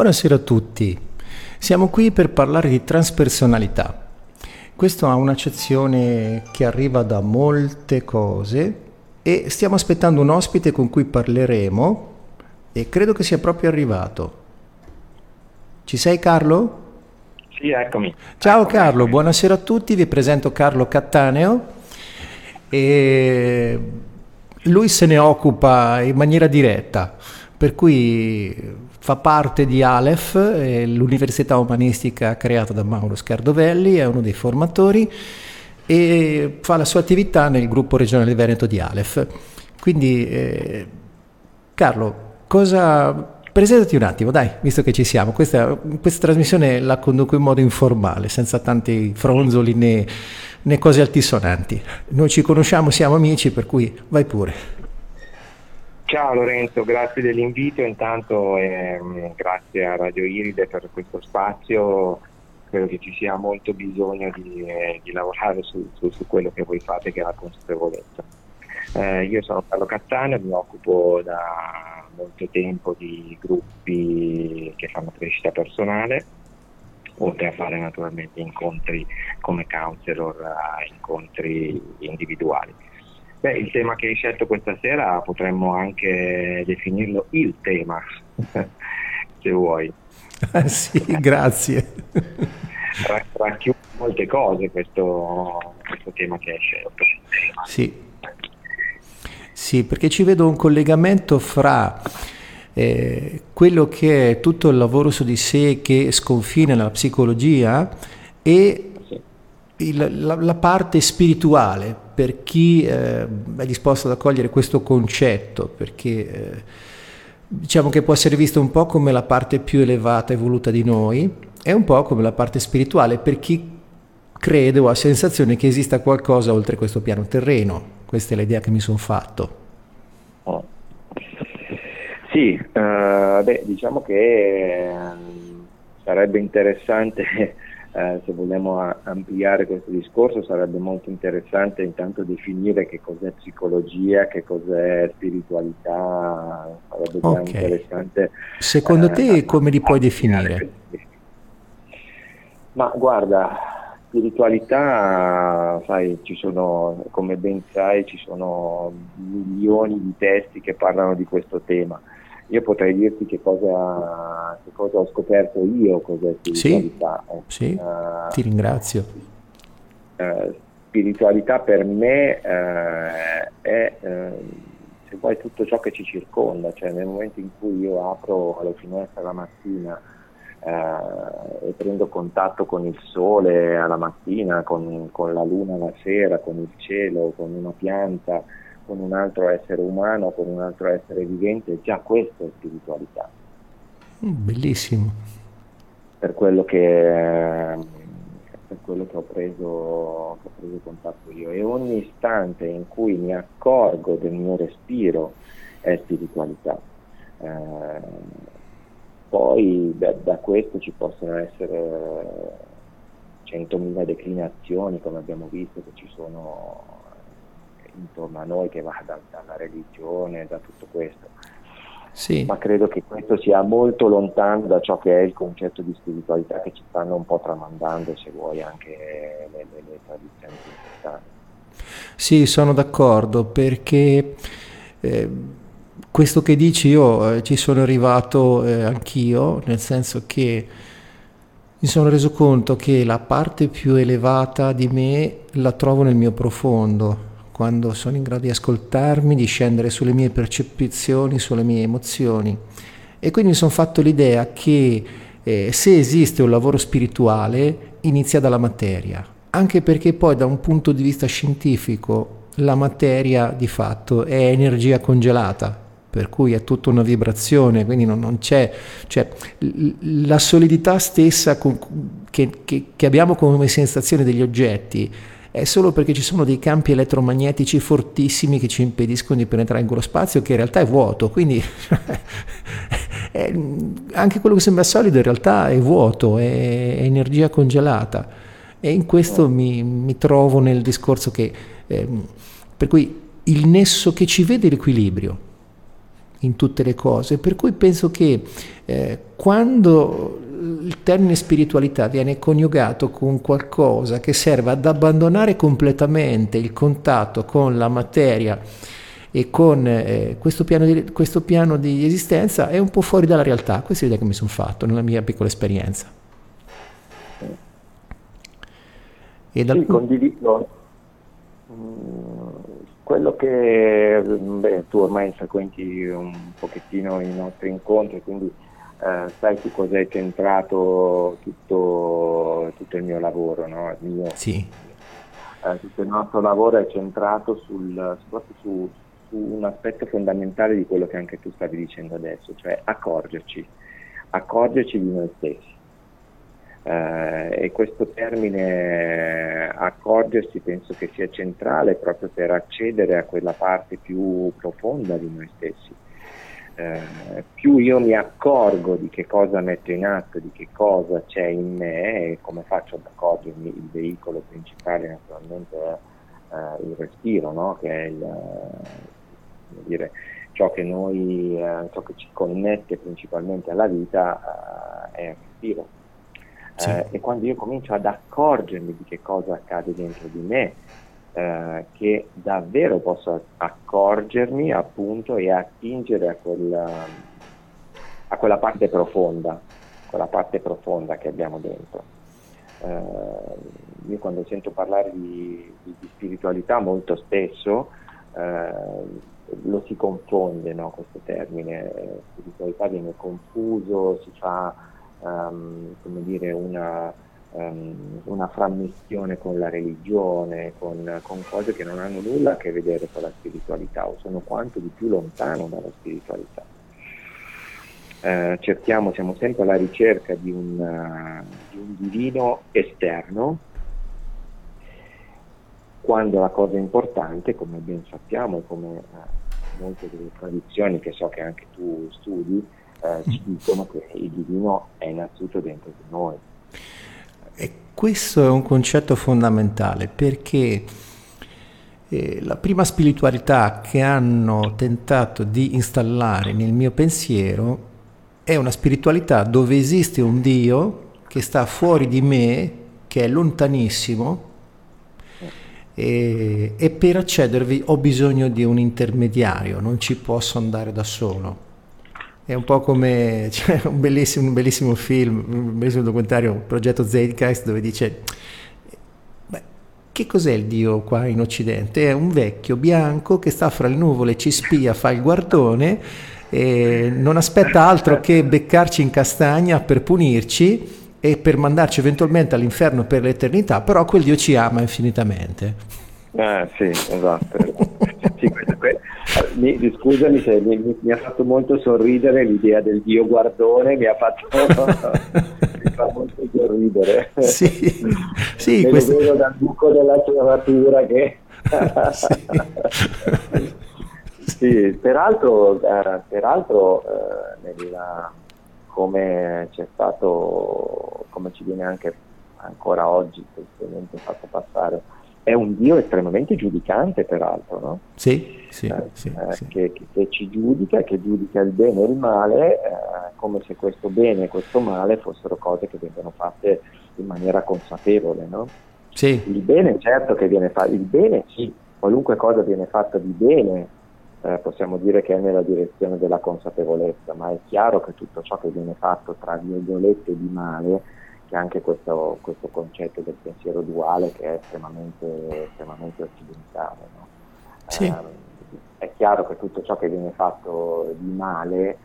Buonasera a tutti. Siamo qui per parlare di transpersonalità. Questo ha un'accezione che arriva da molte cose e stiamo aspettando un ospite con cui parleremo e credo che sia proprio arrivato. Ci sei Carlo? Sì, eccomi. Ciao eccomi, Carlo, buonasera a tutti, vi presento Carlo Cattaneo e lui se ne occupa in maniera diretta, per cui fa parte di Aleph, l'università umanistica creata da Mauro Scardovelli, è uno dei formatori e fa la sua attività nel gruppo regionale Veneto di Aleph. Quindi, eh, Carlo, cosa... Presentati un attimo, dai, visto che ci siamo. Questa, questa trasmissione la conduco in modo informale, senza tanti fronzoli né, né cose altisonanti. Noi ci conosciamo, siamo amici, per cui vai pure. Ciao Lorenzo, grazie dell'invito intanto e mm, grazie a Radio Iride per questo spazio. Credo che ci sia molto bisogno di, eh, di lavorare su, su- su quello che voi fate, che è la consapevolezza. Eh, io sono Carlo Cattaneo, mi occupo da molto tempo di gruppi che fanno crescita personale, oltre a fare naturalmente incontri come counselor, incontri individuali. Beh, il tema che hai scelto questa sera potremmo anche definirlo il tema, se vuoi. Ah, sì, grazie. Ra- Racchiude molte cose questo, questo tema che hai scelto. Sì. Sì, perché ci vedo un collegamento fra eh, quello che è tutto il lavoro su di sé che sconfina nella psicologia e. il- la, la parte spirituale per chi eh, è disposto ad accogliere questo concetto, perché eh, diciamo che può essere visto un po' come la parte più elevata e evoluta di noi e un po' come la parte spirituale per chi crede o ha sensazione che esista qualcosa oltre questo piano terreno. Questa è l'idea che mi sono fatto. Oh. Sì, eh, beh, diciamo che ehm, sarebbe interessante, eh, se vogliamo ampliare questo discorso, sarebbe molto interessante intanto definire che cos'è psicologia, che cos'è spiritualità, sarebbe già Ok. interessante. Secondo eh, te come li puoi definire? Ma guarda, spiritualità, sai, ci sono, come ben sai, ci sono milioni di testi che parlano di questo tema. Io potrei dirti che cosa, che cosa ho scoperto io, cos'è spiritualità. Eh, Sì, eh, ti ringrazio. eh, spiritualità per me eh, è, se vuoi, tutto ciò che ci circonda, cioè nel momento in cui io apro le finestre la mattina e prendo contatto con il sole alla mattina, con, con la luna la sera, con il cielo, con una pianta, con un altro essere umano, con un altro essere vivente, già questo è spiritualità Mm, Bellissimo. per quello che, per quello che ho, preso, che ho preso contatto io e ogni istante in cui mi accorgo del mio respiro è spiritualità. Eh, poi da, da questo ci possono essere centomila declinazioni come abbiamo visto che ci sono intorno a noi che va da- dalla religione, da tutto questo. Sì, ma credo che questo sia molto lontano da ciò che è il concetto di spiritualità che ci stanno un po' tramandando, se vuoi, anche le, le- le tradizioni cristiane. sì, sono d'accordo perché eh, questo che dici io eh, ci sono arrivato eh, anch'io, nel senso che mi sono reso conto che la parte più elevata di me la trovo nel mio profondo, quando sono in grado di ascoltarmi, di scendere sulle mie percezioni, sulle mie emozioni. E quindi mi sono fatto l'idea che eh, se esiste un lavoro spirituale inizia dalla materia, anche perché poi da un punto di vista scientifico la materia di fatto è energia congelata, per cui è tutta una vibrazione, quindi non, non c'è, cioè, la solidità stessa con- che, che- che abbiamo come sensazione degli oggetti è solo perché ci sono dei campi elettromagnetici fortissimi che ci impediscono di penetrare in quello spazio che in realtà è vuoto, quindi è- anche quello che sembra solido in realtà è vuoto, è, è energia congelata. E in questo mi, mi trovo nel discorso che, ehm, per cui il nesso che ci vede l'equilibrio in tutte le cose, per cui penso che eh, quando il termine spiritualità viene coniugato con qualcosa che serve ad abbandonare completamente il contatto con la materia e con eh, questo, piano di, questo, piano di, esistenza è un po' fuori dalla realtà. Questa è l'idea che mi sono fatto nella mia piccola esperienza. E dal... Sì, condivido. Mm, quello che beh, tu ormai frequenti un pochettino i nostri incontri, quindi eh, sai su cosa è centrato tutto, tutto, il mio lavoro, no? il mio, sì. eh, tutto il nostro lavoro è centrato sul, su, su, un aspetto fondamentale di quello che anche tu stavi dicendo adesso, cioè accorgerci, accorgerci di noi stessi. Eh, e questo termine accorgersi penso che sia centrale proprio per accedere a quella parte più profonda di noi stessi eh, più io mi accorgo di che cosa metto in atto, di che cosa c'è in me e come faccio ad accorgermi, il veicolo principale naturalmente è eh, il respiro, no? che è il, eh, dire, ciò che noi, eh, ciò che ci connette principalmente alla vita è il respiro. Sì. e quando io comincio ad accorgermi di che cosa accade dentro di me, eh, che davvero posso accorgermi appunto e attingere a quella, a quella parte profonda, quella parte profonda che abbiamo dentro. Eh, io quando sento parlare di, di, di spiritualità molto spesso eh, lo si confonde no, questo termine, spiritualità viene confuso, si fa um, come dire una um, una frammissione con la religione, con, con, cose che non hanno nulla a che vedere con la spiritualità o sono quanto di più lontano dalla spiritualità. Uh, cerchiamo, siamo sempre alla ricerca di un, uh, di un divino esterno, quando la cosa importante, come ben sappiamo e come uh, molte delle tradizioni che so che anche tu studi, ci dicono che il divino è innanzitutto dentro di noi. E questo è un concetto fondamentale perché eh, la prima spiritualità che hanno tentato di installare nel mio pensiero è una spiritualità dove esiste un Dio che sta fuori di me, che è lontanissimo, e, e per accedervi ho bisogno di un intermediario, non ci posso andare da solo. È un po' come c'è un bellissimo, un bellissimo film, un bellissimo documentario, Progetto Zeitgeist, dove dice che cos'è il Dio qua in Occidente? È un vecchio bianco che sta fra le nuvole, ci spia, fa il guardone e non aspetta altro che beccarci in castagna per punirci e per mandarci eventualmente all'inferno per l'eternità, però quel Dio ci ama infinitamente. Eh sì, esatto. Questo, mi, scusami se mi, mi, ha fatto molto sorridere l'idea del dio guardone, mi ha fatto mi fa molto sorridere. Sì, sì Me questo... lo vedo dal buco della serratura che... sì. sì. peraltro, eh, peraltro eh, nella, come c'è stato, come ci viene anche ancora oggi, tristemente fatto passare, è un Dio estremamente giudicante, peraltro, no? Sì, sì, eh, sì, eh, sì. Che, che, ci giudica, che giudica il bene e il male, eh, come se questo bene e questo male fossero cose che vengono fatte in maniera consapevole, no? Sì. Il bene certo che viene fatto, il bene sì, qualunque cosa viene fatta di bene eh, possiamo dire che è nella direzione della consapevolezza, ma è chiaro che tutto ciò che viene fatto tra virgolette di male che anche questo, questo, concetto del pensiero duale che è estremamente, estremamente occidentale. No? Sì. Eh, è chiaro che tutto ciò che viene fatto di male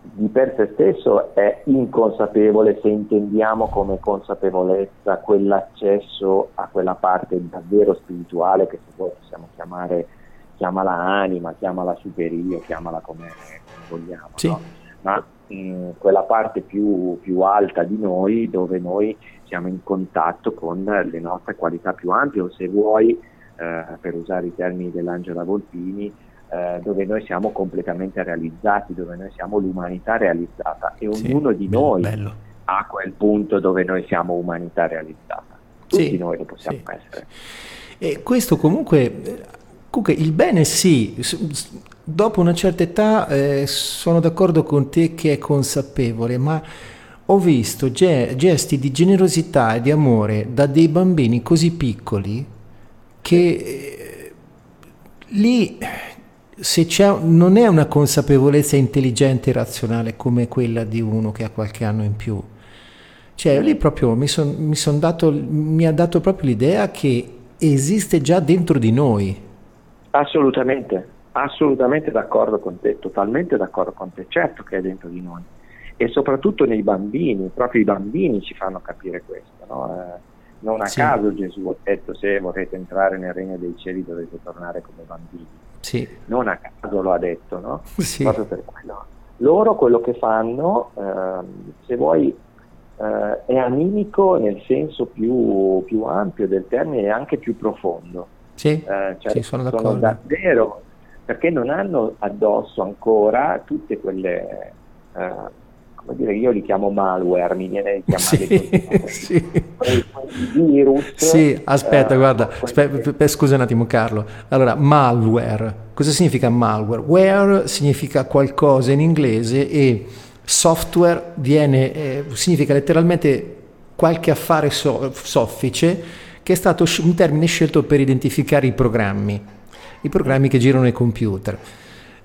di per sé stesso è inconsapevole se intendiamo come consapevolezza quell'accesso a quella parte davvero spirituale che se vuoi possiamo chiamare chiamala anima, chiamala superio, chiamala come, come vogliamo. Sì. No? Ma quella parte più, più, alta di noi dove noi siamo in contatto con le nostre qualità più ampie o se vuoi, eh, per usare i termini dell'Angela Volpini, eh, dove noi siamo completamente realizzati, dove noi siamo l'umanità realizzata e sì, ognuno di noi bello. ha quel punto dove noi siamo umanità realizzata. Tutti sì, noi lo possiamo sì, essere. E questo comunque, comunque il bene sì, dopo una certa età eh, sono d'accordo con te che è consapevole, ma ho visto ge- gesti di generosità e di amore da dei bambini così piccoli che eh, lì se c'è, non è una consapevolezza intelligente e razionale come quella di uno che ha qualche anno in più. Cioè, lì proprio mi, son, mi, son dato, mi ha dato proprio l'idea che esiste già dentro di noi. Assolutamente, assolutamente d'accordo con te, totalmente d'accordo con te, certo che è dentro di noi e soprattutto nei bambini, proprio i bambini ci fanno capire questo. No? Eh, non a sì. caso Gesù ha detto se volete entrare nel regno dei cieli dovete tornare come bambini. Sì. Non a caso lo ha detto, no? Sì. Proprio per quello. Loro quello che fanno, eh, se vuoi, eh, è animico nel senso più, più, ampio del termine e anche più profondo. Sì, eh, cioè, sono d'accordo. Sono davvero, perché non hanno addosso ancora tutte quelle eh, come dire, io li chiamo malware, mi viene di chiamare sì, sì. virus. Sì, aspetta, eh, guarda, aspetta, scusa un attimo Carlo. Allora, malware, cosa significa malware? Ware significa qualcosa in inglese e software viene, eh, significa letteralmente qualche affare so- soffice che è stato un termine scelto per identificare i programmi, i programmi che girano nei computer.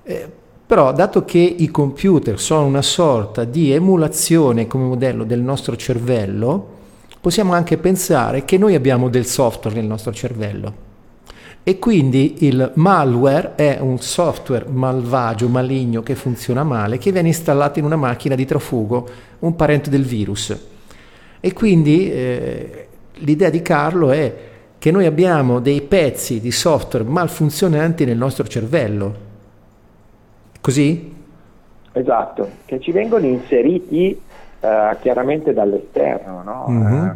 Eh, però dato che i computer sono una sorta di emulazione come modello del nostro cervello, possiamo anche pensare che noi abbiamo del software nel nostro cervello. E quindi il malware è un software malvagio, maligno, che funziona male, che viene installato in una macchina di trafugo, un parente del virus. E quindi eh, l'idea di Carlo è che noi abbiamo dei pezzi di software malfunzionanti nel nostro cervello Così? Esatto, che ci vengono inseriti uh, chiaramente dall'esterno, no? Mm-hmm.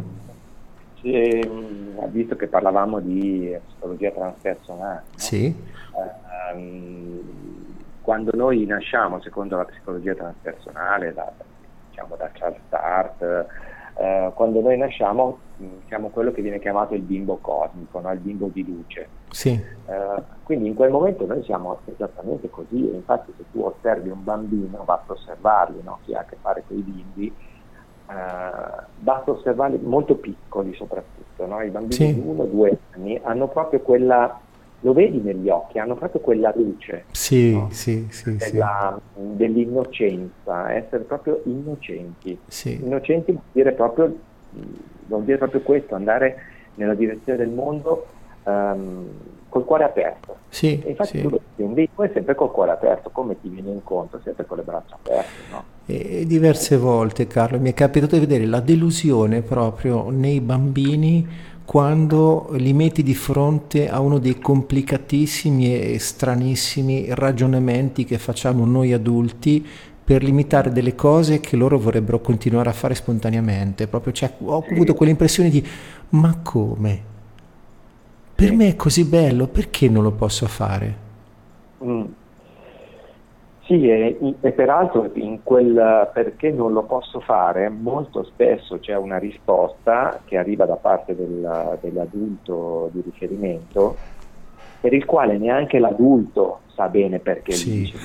Uh, visto che parlavamo di psicologia transpersonale, sì. uh, um, quando noi nasciamo secondo la psicologia transpersonale, da, diciamo da Charles Start, quando noi nasciamo siamo quello che viene chiamato il bimbo cosmico, no? il bimbo di luce. Sì. Uh, quindi in quel momento noi siamo esattamente così, e infatti se tu osservi un bambino, basta osservarli, no? chi ha a che fare con i bimbi, uh, basta osservarli molto piccoli soprattutto, no? i bambini sì. di uno o due anni hanno proprio quella, lo vedi negli occhi, hanno proprio quella luce sì, sì, sì, della, dell'innocenza, essere proprio innocenti. Sì. Innocenti vuol dire proprio vuol dire proprio questo, andare nella direzione del mondo um, col cuore aperto. Sì, e infatti sì. tu lo è sempre col cuore aperto, come ti viene incontro, sempre con le braccia aperte. No? E diverse volte, Carlo, mi è capitato di vedere la delusione proprio nei bambini quando li metti di fronte a uno dei complicatissimi e stranissimi ragionamenti che facciamo noi adulti per limitare delle cose che loro vorrebbero continuare a fare spontaneamente. Proprio cioè, ho avuto quell'impressione di ma come? Per me è così bello, perché non lo posso fare? Mm. Sì, e, e, peraltro in quel perché non lo posso fare, molto spesso c'è una risposta che arriva da parte del, dell'adulto di riferimento, per il quale neanche l'adulto sa bene perché sì. dice.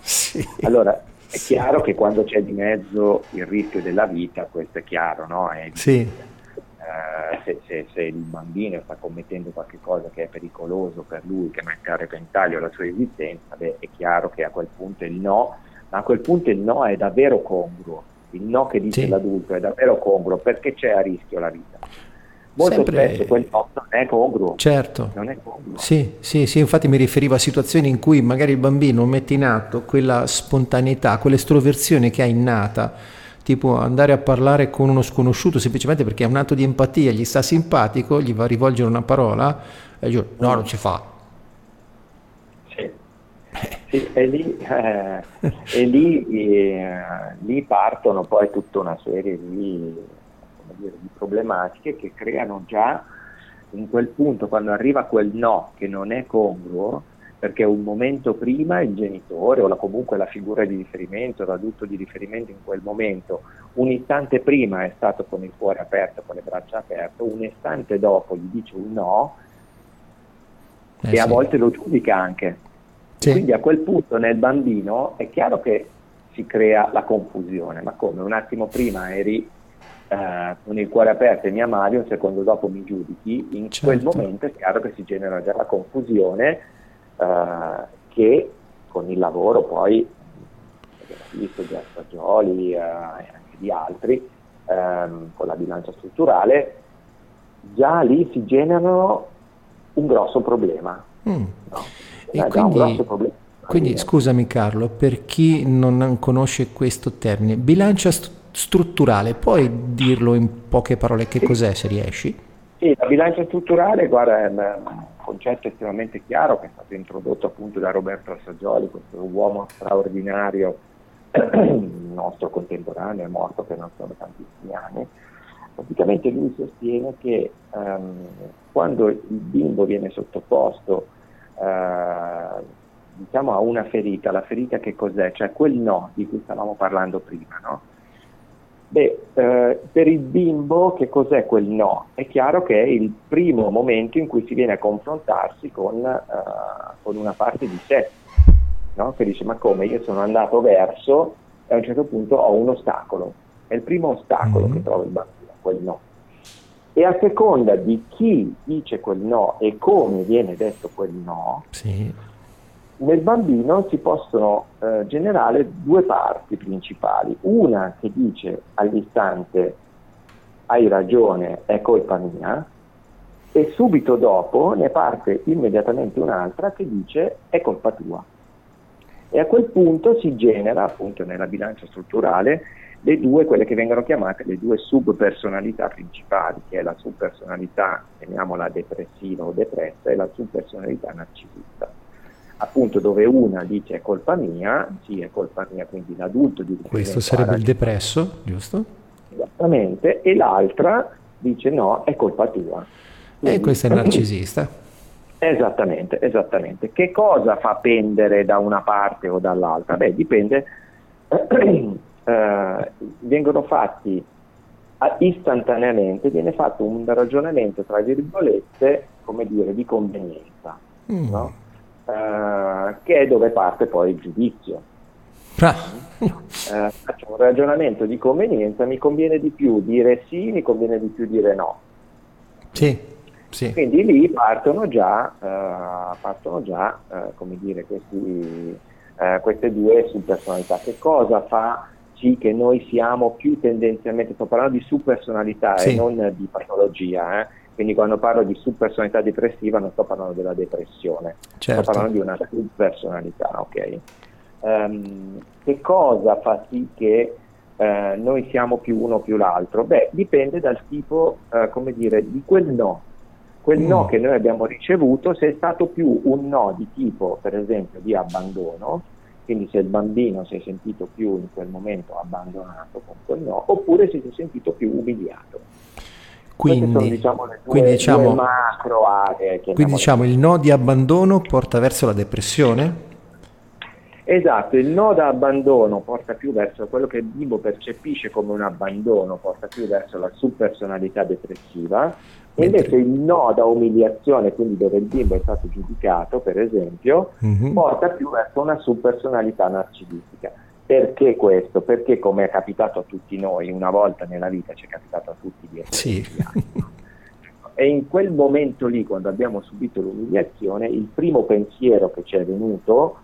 Sì. Allora, è chiaro che quando c'è di mezzo il rischio della vita, questo è chiaro, no? È sì. Eh, se, se, se, il bambino sta commettendo qualcosa che è pericoloso per lui, che mette a repentaglio la sua esistenza, beh, è chiaro che a quel punto il no, ma a quel punto il no è davvero congruo. Il no che dice sì. l'adulto è davvero congruo perché c'è a rischio la vita molto Sempre... spesso quel no non è congruo. Certo. Non è congruo. Sì, sì, sì, infatti mi riferivo a situazioni in cui magari il bambino mette in atto quella spontaneità, quell'estroversione che ha innata, tipo andare a parlare con uno sconosciuto semplicemente perché è un atto di empatia, gli sta simpatico, gli va a rivolgere una parola e io no, non ci fa. Sì, e lì, eh, e lì, eh, lì partono poi tutta una serie di dire, di problematiche che creano già in quel punto, quando arriva quel no che non è congruo, perché un momento prima il genitore o la, comunque la figura di riferimento, l'adulto di riferimento in quel momento, un istante prima è stato con il cuore aperto, con le braccia aperte, un istante dopo gli dice un no eh e sì. a volte lo giudica anche. Sì. Quindi a quel punto nel bambino è chiaro che si crea la confusione, ma come un attimo prima eri eh, con il cuore aperto e mi amavi, un secondo dopo mi giudichi, in certo. quel momento è chiaro che si genera già la confusione eh, che con il lavoro poi, abbiamo visto già Stagioli eh, e anche di altri, ehm, con la bilancia strutturale, già lì si generano un grosso problema. Mm. No? E quindi, quindi scusami Carlo, per chi non conosce questo termine, bilancia st- strutturale, puoi dirlo in poche parole che sì. cos'è se riesci? Sì, la bilancia strutturale, guarda, è un concetto estremamente chiaro che è stato introdotto appunto da Roberto Assaggioli, questo uomo straordinario, nostro contemporaneo, è morto per non sono tantissimi anni. Praticamente lui sostiene che um, quando il bimbo viene sottoposto uh, diciamo a una ferita, la ferita che cos'è? Cioè quel no di cui stavamo parlando prima, no? Beh, eh, per il bimbo che cos'è quel no? È chiaro che è il primo momento in cui si viene a confrontarsi con, uh, con una parte di sé, no? che dice ma come io sono andato verso e a un certo punto ho un ostacolo, è il primo ostacolo mm-hmm. che trova il bambino, quel no. E a seconda di chi dice quel no e come viene detto quel no, sì nel bambino si possono eh, generare due parti principali, una che dice all'istante hai ragione, è colpa mia, e subito dopo ne parte immediatamente un'altra che dice è colpa tua. E a quel punto si genera appunto nella bilancia strutturale le due, quelle che vengono chiamate le due subpersonalità principali, che è la subpersonalità, chiamiamola depressiva o depressa, e la subpersonalità narcisista appunto dove una dice è colpa mia, sì è colpa mia, quindi l'adulto di Questo sarebbe il depresso, giusto? Esattamente, e l'altra dice no, è colpa tua. Quindi, e questo è il narcisista. Esattamente, esattamente. Che cosa fa pendere da una parte o dall'altra? Beh, dipende, eh, vengono fatti istantaneamente, viene fatto un ragionamento tra virgolette, come dire, di convenienza. Mm. No? Eh, che è dove parte poi il giudizio. Ah. Eh, faccio un ragionamento di convenienza, mi conviene di più dire sì, mi conviene di più dire no. Sì, sì. Quindi lì partono già, eh, partono già eh, come dire, questi, eh, queste due subpersonalità. Che cosa fa sì che noi siamo più tendenzialmente, sto parlando di subpersonalità sì. e non di patologia, eh? Quindi quando parlo di subpersonalità depressiva non sto parlando della depressione, certo. sto parlando di una subpersonalità, ok? Um, che cosa fa sì che uh, noi siamo più uno o più l'altro? Beh, dipende dal tipo, uh, come dire, di quel no. Quel mm. no che noi abbiamo ricevuto, se è stato più un no di tipo, per esempio, di abbandono, quindi se il bambino si è sentito più in quel momento abbandonato con quel no, oppure se si è sentito più umiliato. Quindi, sono, diciamo, due, quindi, diciamo, aree. Quindi diciamo il no di abbandono porta verso la depressione? Esatto, il no da abbandono porta più verso quello che il bimbo percepisce come un abbandono, porta più verso la subpersonalità depressiva, e invece il no da umiliazione, quindi dove il bimbo è stato giudicato, per esempio, mm-hmm. porta più verso una subpersonalità narcisistica. Perché questo? Perché come è capitato a tutti noi, una volta nella vita ci è capitato a tutti di essere sì. E in quel momento lì, quando abbiamo subito l'umiliazione, il primo pensiero che ci è venuto,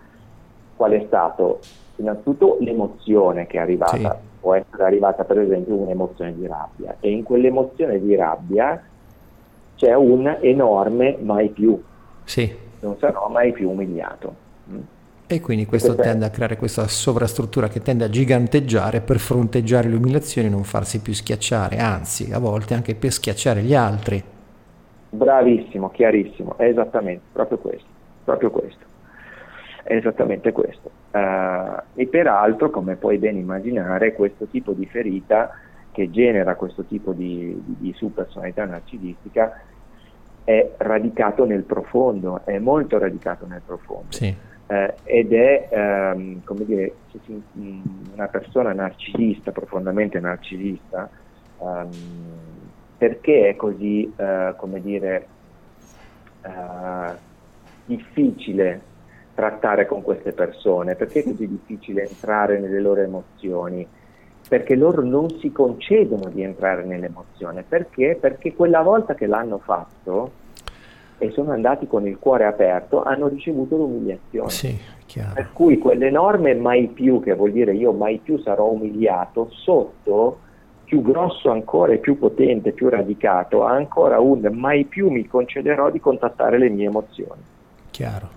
qual è stato? Innanzitutto l'emozione che è arrivata, sì. può essere arrivata per esempio un'emozione di rabbia, e in quell'emozione di rabbia c'è un enorme mai più. Sì. Non sarò mai più umiliato. E quindi questo tende a creare questa sovrastruttura che tende a giganteggiare per fronteggiare le umiliazioni e non farsi più schiacciare, anzi a volte anche per schiacciare gli altri. Bravissimo, chiarissimo, è esattamente proprio questo, proprio questo. È esattamente questo. Uh, e peraltro, come puoi ben immaginare, questo tipo di ferita che genera questo tipo di, di, di subpersonalità narcisistica è radicato nel profondo, è molto radicato nel profondo. Sì eh, ed è ehm, come dire, una persona narcisista, profondamente narcisista, ehm, perché è così, eh, come dire, eh, difficile trattare con queste persone? Perché è così difficile entrare nelle loro emozioni? Perché loro non si concedono di entrare nell'emozione. Perché? Perché quella volta che l'hanno fatto e sono andati con il cuore aperto, hanno ricevuto l'umiliazione. Sì, per cui quell'enorme mai più, che vuol dire io mai più sarò umiliato, sotto più grosso ancora e più potente, più radicato, ha ancora un mai più mi concederò di contattare le mie emozioni. Chiaro.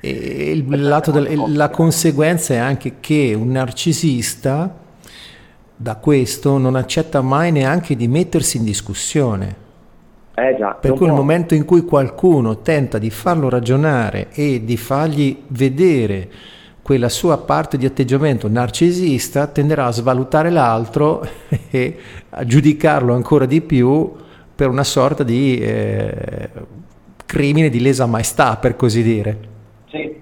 E il del, la conseguenza è anche che un narcisista da questo non accetta mai neanche di mettersi in discussione. Eh già, per cui nel momento in cui qualcuno tenta di farlo ragionare e di fargli vedere quella sua parte di atteggiamento narcisista tenderà a svalutare l'altro e a giudicarlo ancora di più per una sorta di eh, crimine di lesa maestà, per così dire. Sì,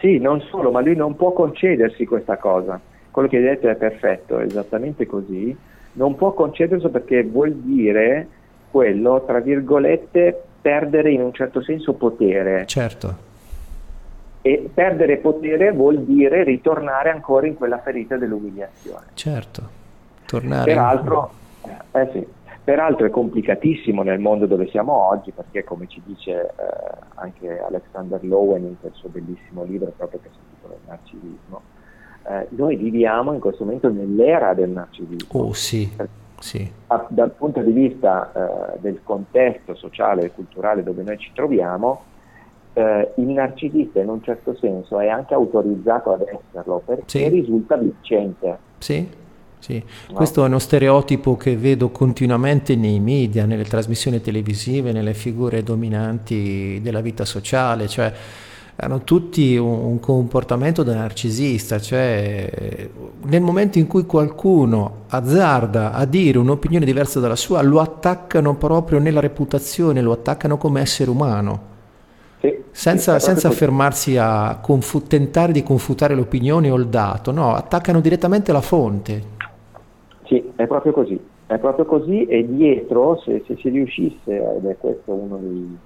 sì, non solo, ma lui non può concedersi questa cosa. Quello che hai detto è perfetto, è esattamente così. Non può concedersi perché vuol dire quello, tra virgolette, perdere in un certo senso potere. Certo e perdere potere vuol dire ritornare ancora in quella ferita dell'umiliazione. Certo, tornare. Peraltro, eh sì, peraltro è complicatissimo nel mondo dove siamo oggi perché come ci dice eh, anche Alexander Lowen in quel suo bellissimo libro proprio che si intitola Il narcisismo, eh, noi viviamo in questo momento nell'era del narcisismo. Oh sì. Sì. A, dal punto di vista eh, del contesto sociale e culturale dove noi ci troviamo, eh, il narcisista in un certo senso è anche autorizzato ad esserlo perché sì. risulta vincente. Sì, sì. No? questo è uno stereotipo che vedo continuamente nei media, nelle trasmissioni televisive, nelle figure dominanti della vita sociale, cioè hanno tutti un, comportamento da narcisista, cioè nel momento in cui qualcuno azzarda a dire un'opinione diversa dalla sua, lo attaccano proprio nella reputazione, lo attaccano come essere umano. Sì, senza, senza fermarsi a confu- tentare di confutare l'opinione o il dato, no, attaccano direttamente la fonte. Sì, è proprio così, è proprio così e dietro, se, se si riuscisse, ed è questo uno dei,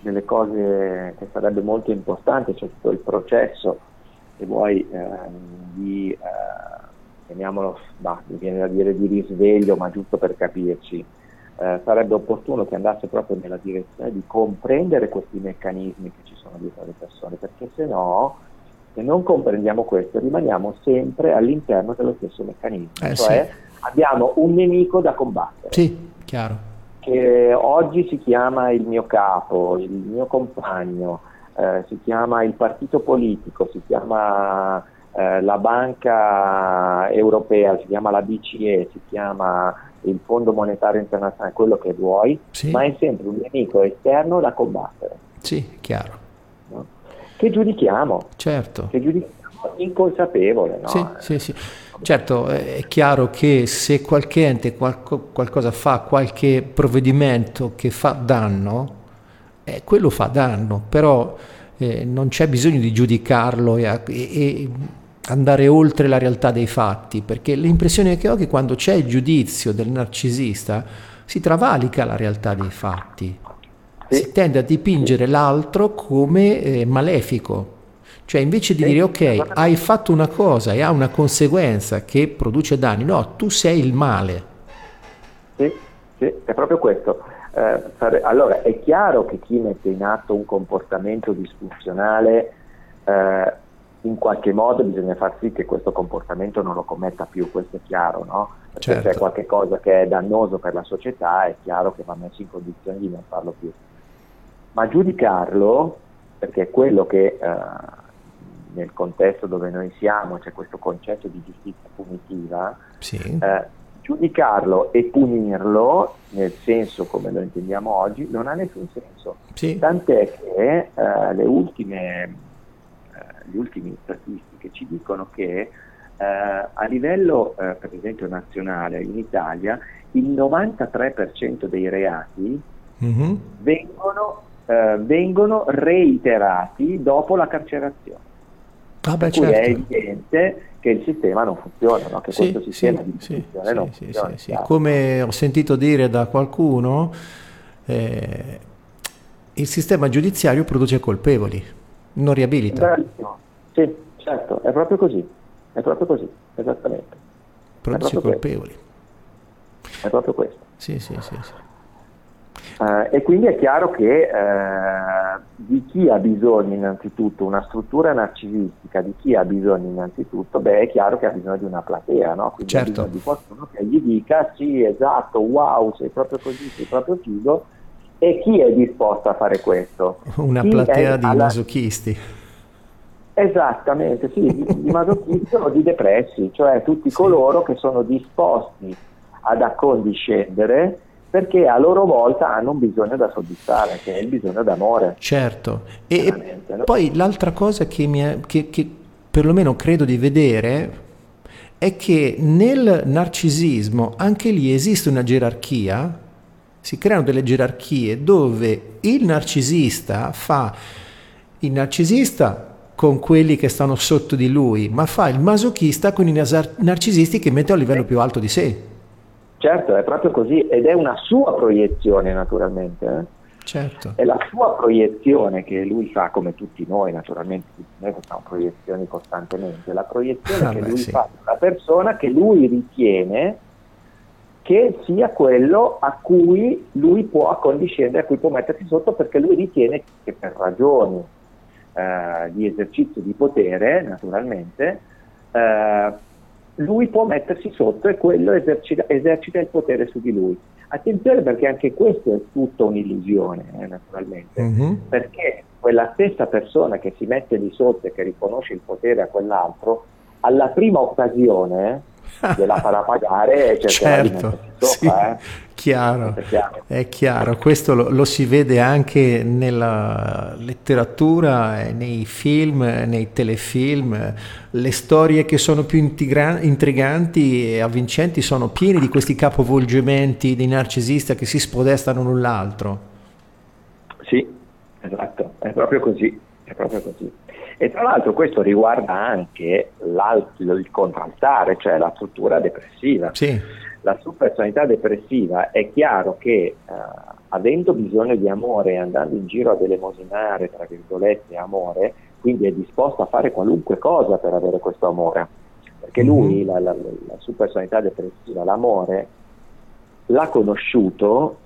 delle cose che sarebbe molto importante, cioè tutto il processo, se vuoi, eh, di, eh, chiamiamolo, bah, mi viene da dire di risveglio, ma giusto per capirci, eh, sarebbe opportuno che andasse proprio nella direzione di comprendere questi meccanismi che ci sono dietro le persone, perché se no, se non comprendiamo questo, rimaniamo sempre all'interno dello stesso meccanismo, eh, cioè sì. abbiamo un nemico da combattere. Sì, chiaro. Che oggi si chiama il mio capo, il mio compagno, eh, si chiama il partito politico, si chiama eh, la banca europea, si chiama la BCE, si chiama il Fondo Monetario Internazionale, quello che vuoi, sì. ma è sempre un nemico esterno da combattere. Sì, chiaro. No? Che giudichiamo. Certo. Che giudichiamo inconsapevole. No? Sì, sì, sì. Certo, è chiaro che se qualche ente qualco, qualcosa fa, qualche provvedimento che fa danno, eh, quello fa danno, però eh, non c'è bisogno di giudicarlo e, e, e andare oltre la realtà dei fatti, perché l'impressione che ho è che quando c'è il giudizio del narcisista si travalica la realtà dei fatti, si tende a dipingere l'altro come eh, malefico. Cioè invece di dire ok, hai fatto una cosa e ha una conseguenza che produce danni, no, tu sei il male. Sì, sì è proprio questo. Eh, allora è chiaro che chi mette in atto un comportamento disfunzionale eh, in qualche modo bisogna far sì che questo comportamento non lo commetta più, questo è chiaro, no? Perché certo. se c'è qualche cosa che è dannoso per la società è chiaro che va messo in condizione di non farlo più. Ma giudicarlo, perché è quello che eh, nel contesto dove noi siamo c'è questo concetto di giustizia punitiva, sì. eh, giudicarlo e punirlo, nel senso come lo intendiamo oggi, non ha nessun senso. Sì. Tant'è che eh, le ultime le ultime statistiche ci dicono che eh, a livello eh, per esempio nazionale in Italia il 93% dei reati mm-hmm. vengono, eh, vengono, reiterati dopo la carcerazione. Ah beh, certo. è evidente che il sistema non funziona, no? che sì, questo sistema sì, di sì, non sì, funziona. Come ho sentito dire da qualcuno, eh, il sistema giudiziario produce colpevoli. non riabilita. Bravissimo. Sì, certo, è proprio così, è proprio così, esattamente. Produce colpevoli. Questo. È proprio questo. Sì, sì, sì. sì. Uh, e quindi è chiaro che uh, di chi ha bisogno innanzitutto una struttura narcisistica, di chi ha bisogno innanzitutto, beh è chiaro che ha bisogno di una platea, no? quindi certo. ha bisogno di qualcuno che gli dica sì esatto, wow, sei proprio così, sei proprio figo, e chi è disposto a fare questo? Una chi platea di alla... masochisti. Esattamente, sì, di, di masochisti o di depressi, cioè tutti sì. coloro che sono disposti ad accondiscendere perché a loro volta hanno un bisogno da soddisfare, che è il bisogno d'amore. Certo, e, no? poi l'altra cosa che, mi è, che, che perlomeno credo di vedere è che nel narcisismo anche lì esiste una gerarchia, si creano delle gerarchie dove il narcisista fa il narcisista con quelli che stanno sotto di lui, ma fa il masochista con i narcisisti che mette a livello più alto di sé. Certo, è proprio così ed è una sua proiezione naturalmente. Eh? Certo. È la sua proiezione che lui fa, come tutti noi naturalmente, tutti noi facciamo proiezioni costantemente, la proiezione ah, che beh, lui sì. fa sulla persona che lui ritiene che sia quello a cui lui può accondiscendere, a cui può mettersi sotto perché lui ritiene che per ragioni eh, di esercizio di potere, naturalmente, eh, lui può mettersi sotto e quello esercita, esercita, il potere su di lui. Attenzione perché anche questo è tutto un'illusione, eh, naturalmente, mm-hmm. perché quella stessa persona che si mette di sotto e che riconosce il potere a quell'altro, alla prima occasione gliela farà pagare e certo. Sì, eh. chiaro, è chiaro, è chiaro. Questo lo, lo, si vede anche nella letteratura, nei film, nei telefilm. Le storie che sono più intriga- intriganti e avvincenti sono piene di questi capovolgimenti di narcisista che si spodestano l'un l'altro. Sì, esatto, è proprio così, è proprio così. E tra l'altro questo riguarda anche il contraltare, cioè la struttura depressiva. Sì. La subpersonalità depressiva è chiaro che uh, avendo bisogno di amore e andando in giro ad elemosinare, tra virgolette, amore, quindi è disposto a fare qualunque cosa per avere questo amore. Perché lui, mm-hmm. la, la, la subpersonalità depressiva, l'amore, l'ha conosciuto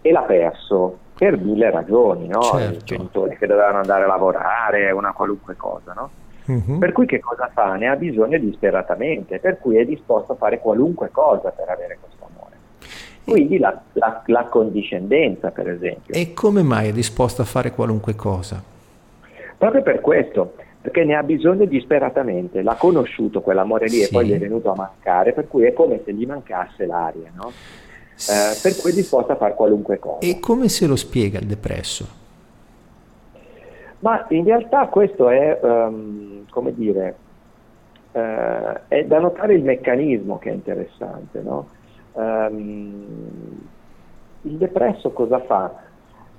e l'ha perso per mille ragioni, no? certo. i genitori che dovevano andare a lavorare, una qualunque cosa. No? Uh-huh. Per cui che cosa fa? Ne ha bisogno disperatamente, per cui è disposto a fare qualunque cosa per avere questo amore. Quindi la, la, la condiscendenza, per esempio. E come mai è disposto a fare qualunque cosa? Proprio per questo, perché ne ha bisogno disperatamente, l'ha conosciuto quell'amore lì sì. e poi gli è venuto a mancare, per cui è come se gli mancasse l'aria, no? Eh, per cui è disposto a fare qualunque cosa. E come se lo spiega il depresso? Ma in realtà questo è, um, come dire, uh, è da notare il meccanismo che è interessante. No? Um, il depresso cosa fa?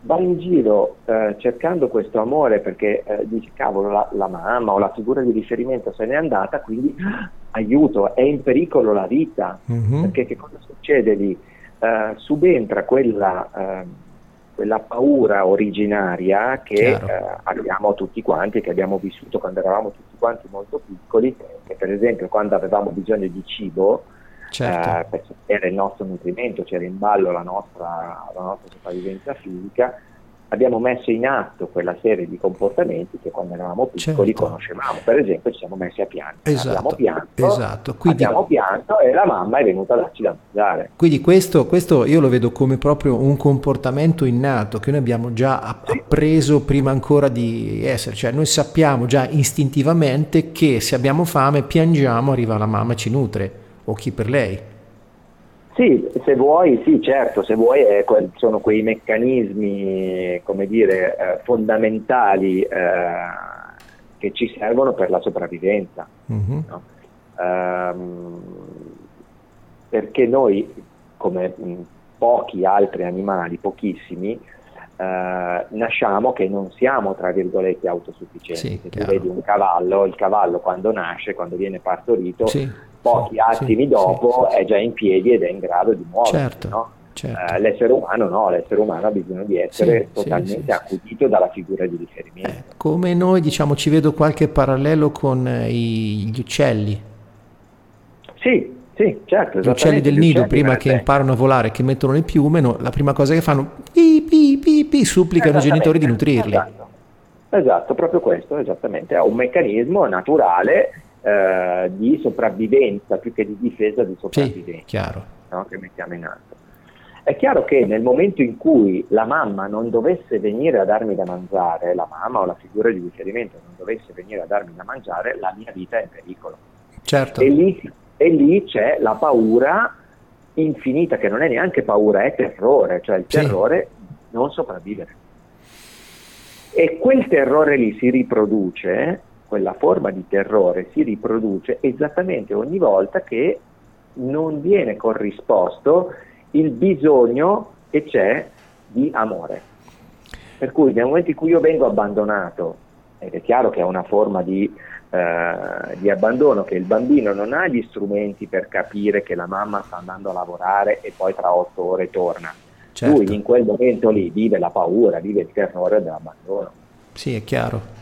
Va in giro uh, cercando questo amore perché uh, dice cavolo la, la, mamma o la figura di riferimento se n'è andata, quindi aiuto, è in pericolo la vita. Mm-hmm. Perché che cosa succede lì? Uh, subentra quella, uh, quella, paura originaria che uh, abbiamo tutti quanti, che abbiamo vissuto quando eravamo tutti quanti molto piccoli, che per esempio quando avevamo bisogno di cibo, certo. per sapere il nostro nutrimento, c'era in ballo la nostra, la nostra sopravvivenza fisica, abbiamo messo in atto quella serie di comportamenti che quando eravamo piccoli certo. conoscevamo. Per esempio ci siamo messi a piangere. Esatto, abbiamo pianto, esatto. Quindi, abbiamo pianto e la mamma è venuta a darci da mangiare. Quindi questo, questo, io lo vedo come proprio un comportamento innato che noi abbiamo già appreso sì. prima ancora di essere. Cioè noi sappiamo già istintivamente che se abbiamo fame piangiamo, arriva la mamma e ci nutre, o chi per lei. Sì, se vuoi, sì, certo, se vuoi eh, sono quei meccanismi, come dire, eh, fondamentali eh, che ci servono per la sopravvivenza. Mm-hmm. No? Um, perché noi, come pochi altri animali, pochissimi, Uh, nasciamo che non siamo tra virgolette autosufficienti. Sì, Se tu vedi un cavallo, il cavallo quando nasce, quando viene partorito, sì pochi attimi sì, dopo sì, è già in piedi ed è in grado di muoversi. Certo, no? Certo. Eh, l'essere umano no, l'essere umano ha bisogno di essere sì, totalmente sì, accudito dalla figura di riferimento. Eh, come noi, diciamo, ci vedo qualche parallelo con eh, gli uccelli. Sì, sì, certo. Gli uccelli del nido, prima che imparano a volare, che mettono le piume, no, la prima cosa che fanno, pi, pi, pi, pi, supplicano i genitori di nutrirli. Esatto. esatto, proprio questo, esattamente. È un meccanismo naturale eh, di sopravvivenza, più che di difesa, di sopravvivenza. Sì, chiaro. No, che mettiamo in atto. È chiaro che nel momento in cui la mamma non dovesse venire a darmi da mangiare, la mamma o la figura di riferimento non dovesse venire a darmi da mangiare, la mia vita è in pericolo. Certo. E lì, e lì c'è la paura infinita, che non è neanche paura, è terrore, cioè il sì. terrore non sopravvivere. E quel terrore lì si riproduce, quella forma di terrore si riproduce esattamente ogni volta che non viene corrisposto il bisogno che c'è di amore. Per cui nel momento in cui io vengo abbandonato, ed è chiaro che è una forma di, eh, di abbandono, che il bambino non ha gli strumenti per capire che la mamma sta andando a lavorare e poi tra otto ore torna. Certo. Lui in quel momento lì vive la paura, vive il terrore dell'abbandono. Sì, è chiaro.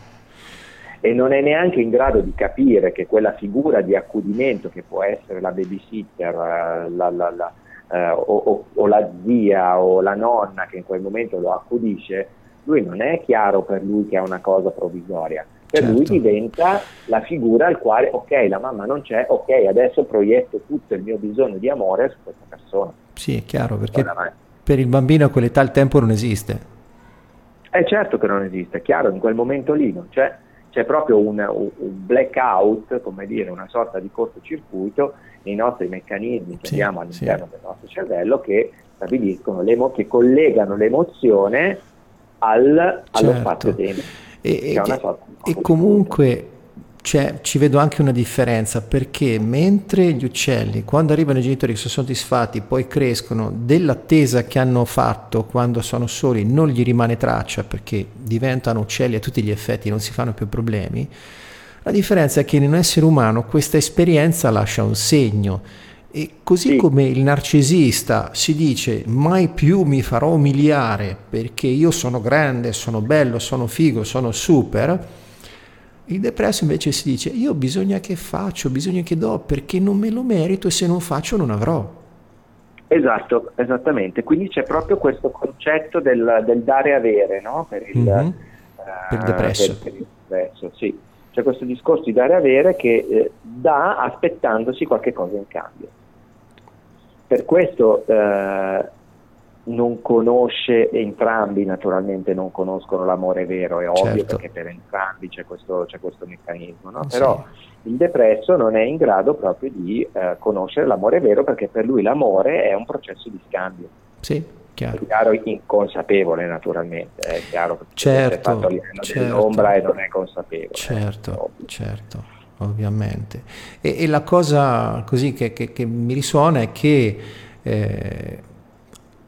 E non è neanche in grado di capire che quella figura di accudimento che può essere la babysitter, eh, la, la, la, eh, o, o, o, la zia o la nonna che in quel momento lo accudisce, lui non è chiaro per lui che è una cosa provvisoria. Per certo. lui diventa la figura al quale, ok, la mamma non c'è, ok, adesso proietto tutto il mio bisogno di amore su questa persona. Sì, è chiaro, perché per il bambino a quell'età il tempo non esiste. È certo che non esiste, è chiaro, in quel momento lì non c'è, c'è proprio un, un blackout, come dire, una sorta di cortocircuito nei nostri meccanismi che sì, abbiamo all'interno sì. del nostro cervello che stabiliscono, che collegano l'emozione al, allo certo. spazio-tempo. E, e, e comunque cioè, ci vedo anche una differenza perché mentre gli uccelli, quando arrivano i genitori che sono soddisfatti, poi crescono, dell'attesa che hanno fatto quando sono soli non gli rimane traccia perché diventano uccelli a tutti gli effetti, non si fanno più problemi la differenza è che in un essere umano questa esperienza lascia un segno e così sì. come il narcisista si dice mai più mi farò umiliare perché io sono grande, sono bello, sono figo, sono super, il depresso invece si dice io bisogna che faccio, bisogna che do perché non me lo merito e se non faccio non avrò. Esatto, esattamente. Quindi c'è proprio questo concetto del, del dare e avere no? per, il, mm-hmm. uh, per il depresso. Per, per il depresso sì. C'è questo discorso di dare e avere che eh, dà aspettandosi qualche cosa in cambio. Per questo eh, non conosce, entrambi naturalmente non conoscono l'amore vero, è ovvio certo. perché per entrambi c'è questo, c'è questo meccanismo, no? però il depresso non è in grado proprio di eh, conoscere l'amore vero perché per lui l'amore è un processo di scambio. Sì chiaro. Chiaro inconsapevole naturalmente, è chiaro che certo, è fatto certo, dell'ombra e non è consapevole. Certo, certo, ovviamente. E, e, la cosa così che, che, che, mi risuona è che eh,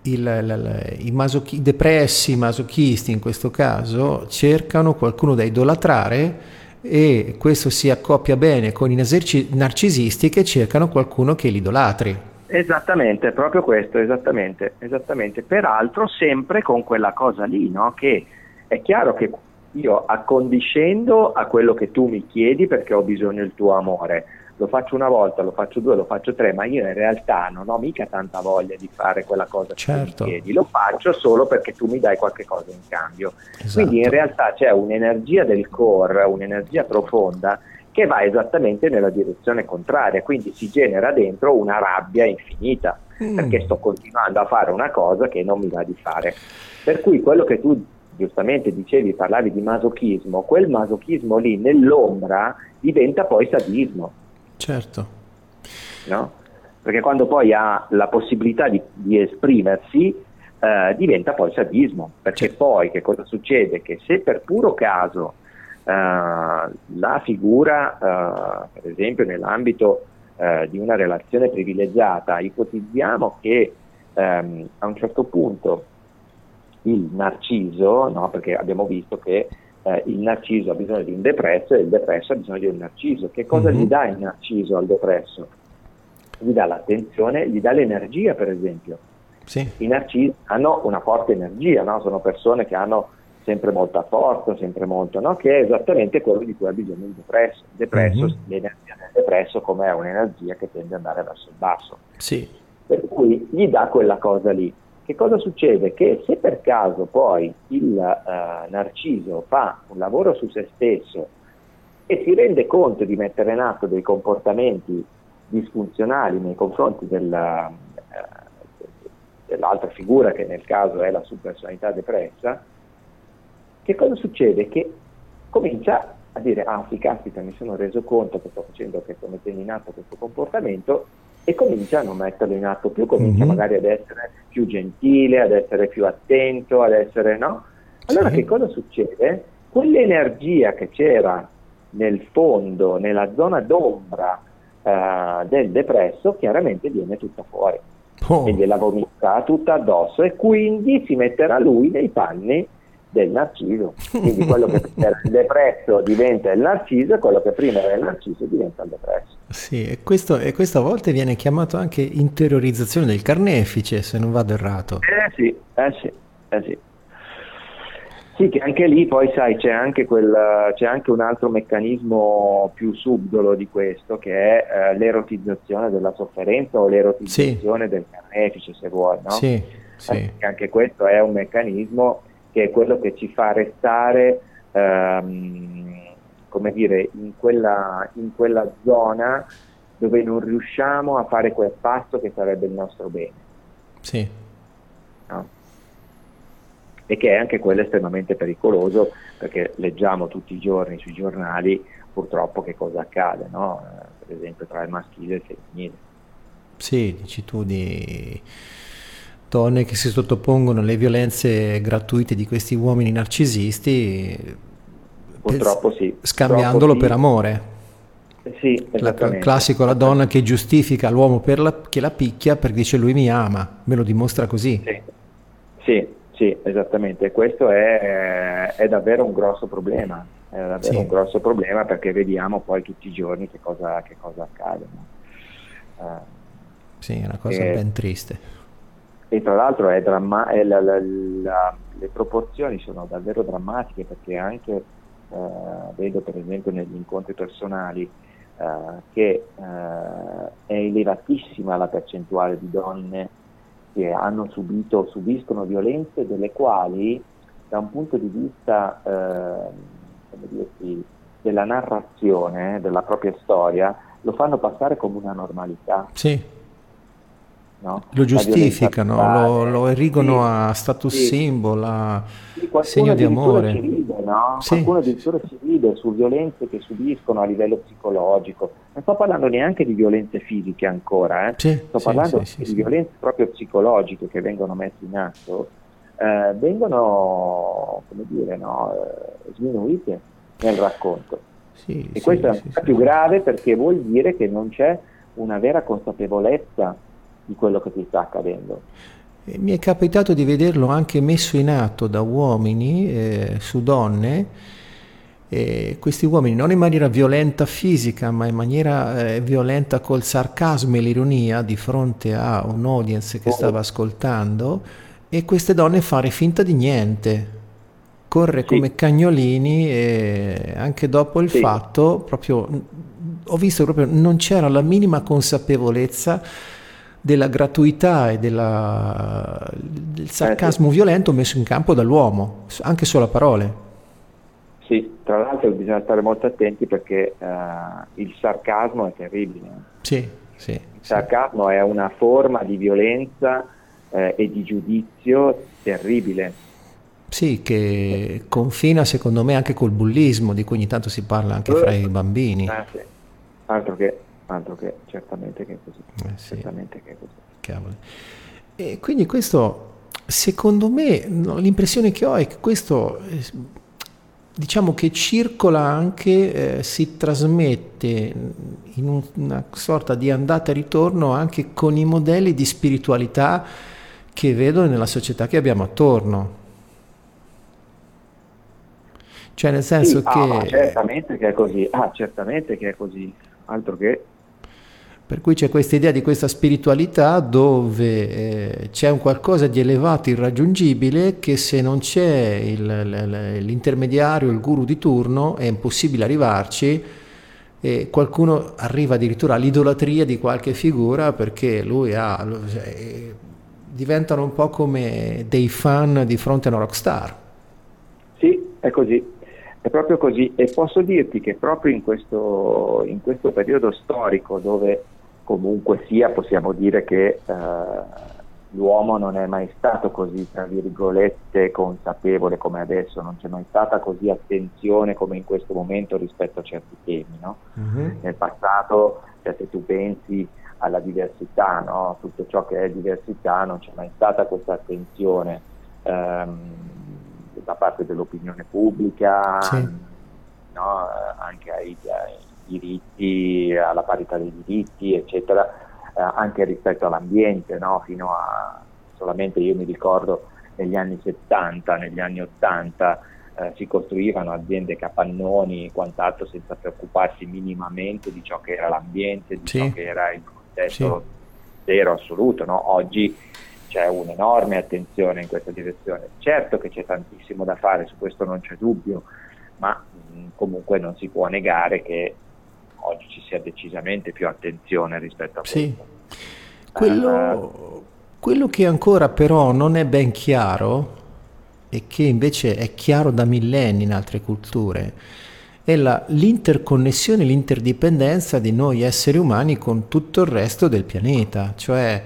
il, la, la, i, masochi, i depressi, masochisti in questo caso, cercano qualcuno da idolatrare e questo si accoppia bene con i narcisisti che cercano qualcuno che li idolatri. Esattamente, proprio questo, esattamente, esattamente. Peraltro sempre con quella cosa lì, no? che è chiaro che io accondiscendo a quello che tu mi chiedi perché ho bisogno del tuo amore, lo faccio una volta, lo faccio due, lo faccio tre, ma io in realtà non ho mica tanta voglia di fare quella cosa certo. che mi chiedi, lo faccio solo perché tu mi dai qualche cosa in cambio. Esatto. Quindi in realtà c'è un'energia del core, un'energia profonda che va esattamente nella direzione contraria, quindi si genera dentro una rabbia infinita, mm. perché sto continuando a fare una cosa che non mi va di fare. Per cui quello che tu giustamente dicevi, parlavi di masochismo, quel masochismo lì nell'ombra diventa poi sadismo. Certo. No? Perché quando poi ha la possibilità di, di esprimersi, eh, diventa poi sadismo, perché certo. poi che cosa succede? Che se per puro caso Uh, la figura, uh, per esempio nell'ambito uh, di una relazione privilegiata, ipotizziamo che um, a un certo punto il narciso, no, perché abbiamo visto che il narciso ha bisogno di un depresso e il depresso ha bisogno di un narciso, che cosa mm-hmm. gli dà il narciso al depresso? Gli dà l'attenzione, gli dà l'energia per esempio, Sì. I narcisi hanno una forte energia, no? sono persone che hanno sempre molta forza, sempre molto, no? che è esattamente quello di cui ha bisogno il depresso. Il depresso, mm-hmm. l'energia del depresso come è un'energia che tende ad andare verso il basso. Sì. Per cui gli dà quella cosa lì. Che cosa succede? Che se per caso poi il uh, narciso fa un lavoro su se stesso e si rende conto di mettere in atto dei comportamenti disfunzionali nei confronti della, uh, dell'altra figura, che nel caso è la subpersonalità depressa, che cosa succede? Che comincia a dire, ah sì, caspita, mi sono reso conto che sto facendo, che sto mettendo in atto questo comportamento e comincia a non metterlo in atto più, comincia mm-hmm. magari ad essere più gentile, ad essere più attento, ad essere, no? Allora sì. che cosa succede? Quell'energia che c'era nel fondo, nella zona d'ombra uh, del depresso, chiaramente viene tutta fuori oh. e gliela vomita tutta addosso e quindi si metterà lui nei panni del narciso. Quindi quello che era il depresso diventa il narciso e quello che prima era il narciso diventa il depresso. Sì, e questo, e questo a volte viene chiamato anche interiorizzazione del carnefice, se non vado errato. Eh sì, eh sì, eh sì. Sì, che anche lì poi sai c'è anche, quel, c'è anche un altro meccanismo più subdolo di questo che è eh, l'erotizzazione della sofferenza o l'erotizzazione sì. del carnefice se vuoi, no? Sì, sì. Anche questo è un meccanismo che è quello che ci fa restare ehm, come dire, in quella, in quella zona dove non riusciamo a fare quel passo che sarebbe il nostro bene. Sì. No? E che è anche quello estremamente pericoloso perché leggiamo tutti i giorni sui giornali purtroppo che cosa accade, no? per esempio tra il maschile e il femminile. Sì, dici tu di donne che si sottopongono alle violenze gratuite di questi uomini narcisisti, purtroppo sì. Scambiandolo per amore. Sì, la, classico la donna che giustifica l'uomo la, che la picchia perché dice lui mi ama, me lo dimostra così. Sì, sì, sì esattamente. Questo è, è, davvero un grosso problema, è davvero sì. un grosso problema perché vediamo poi tutti i giorni che cosa, che cosa accade. Uh, sì, è una cosa e, ben triste e tra l'altro dramma- la, la, la, le proporzioni sono davvero drammatiche perché anche eh, vedo per esempio negli incontri personali eh, che eh, è elevatissima la percentuale di donne che hanno subito o subiscono violenze delle quali da un punto di vista eh, dirti, della narrazione della propria storia lo fanno passare come una normalità. Sì No? Lo giustificano, lo, lo, erigono sì, a status sì. symbol, a sì, segno di amore. Ride, no? Qualcuno addirittura ci ride su violenze che subiscono a livello psicologico. Non sto parlando neanche di violenze fisiche ancora, eh? sto parlando di violenze proprio psicologiche che vengono messe in atto, eh, vengono come dire, no? eh, sminuite nel racconto. e questo è ancora più grave perché vuol dire che non c'è una vera consapevolezza di quello che ti sta accadendo. Mi è capitato di vederlo anche messo in atto da uomini eh, su donne, e questi uomini non in maniera violenta fisica, ma in maniera eh, violenta col sarcasmo e l'ironia di fronte a un audience che stava ascoltando, e queste donne fare finta di niente, corre sì. come cagnolini e anche dopo il sì. fatto proprio ho visto proprio non c'era la minima consapevolezza della gratuità e della, del sarcasmo sì. violento messo in campo dall'uomo, anche solo a parole. Sì, tra l'altro bisogna stare molto attenti perché uh, il sarcasmo è terribile. Sì, sì. Il sarcasmo sì. è una forma di violenza eh, e di giudizio terribile. Sì, che confina secondo me anche col bullismo, di cui ogni tanto si parla anche fra i bambini. Eh, sì. Altro che altro che certamente che è così. Eh sì. Certamente che è così. Cavolo. E quindi questo, secondo me, no, l'impressione che ho è che questo, eh, diciamo che circola anche, eh, si trasmette in un, una sorta di andata e ritorno anche con i modelli di spiritualità che vedo nella società che abbiamo attorno. Cioè nel senso sì, che... Ah, certamente che è così, ah, certamente che è così, altro che Per cui c'è questa idea di questa spiritualità dove eh, c'è un qualcosa di elevato, irraggiungibile, che se non c'è il, l'intermediario, il guru di turno, è impossibile arrivarci e qualcuno arriva addirittura all'idolatria di qualche figura perché lui ha, cioè, diventano un po' come dei fan di fronte a una rockstar. Sì, è così. È proprio così e posso dirti che proprio in questo, in questo periodo storico dove comunque sia possiamo dire che eh, l'uomo non è mai stato così, tra virgolette, consapevole come adesso, non c'è mai stata così attenzione come in questo momento rispetto a certi temi. No? Uh-huh. Nel passato, cioè, se tu pensi alla diversità, no? tutto ciò che è diversità, non c'è mai stata questa attenzione ehm, da parte dell'opinione pubblica, sì. no? anche ai, ai diritti, alla parità dei diritti, eccetera, eh, anche rispetto all'ambiente, no? fino a solamente io mi ricordo negli anni 70, negli anni 80 eh, si costruivano aziende capannoni e quant'altro senza preoccuparsi minimamente di ciò che era l'ambiente, di sì. ciò che era il contesto sì. vero assoluto. No? Oggi c'è un'enorme attenzione in questa direzione. Certo che c'è tantissimo da fare, su questo non c'è dubbio, ma mh, comunque non si può negare che oggi ci sia decisamente più attenzione rispetto a sì. questo. Quello, uh, quello che ancora però non è ben chiaro e che invece è chiaro da millenni in altre culture è la, l'interconnessione, l'interdipendenza di noi esseri umani con tutto il resto del pianeta. Cioè,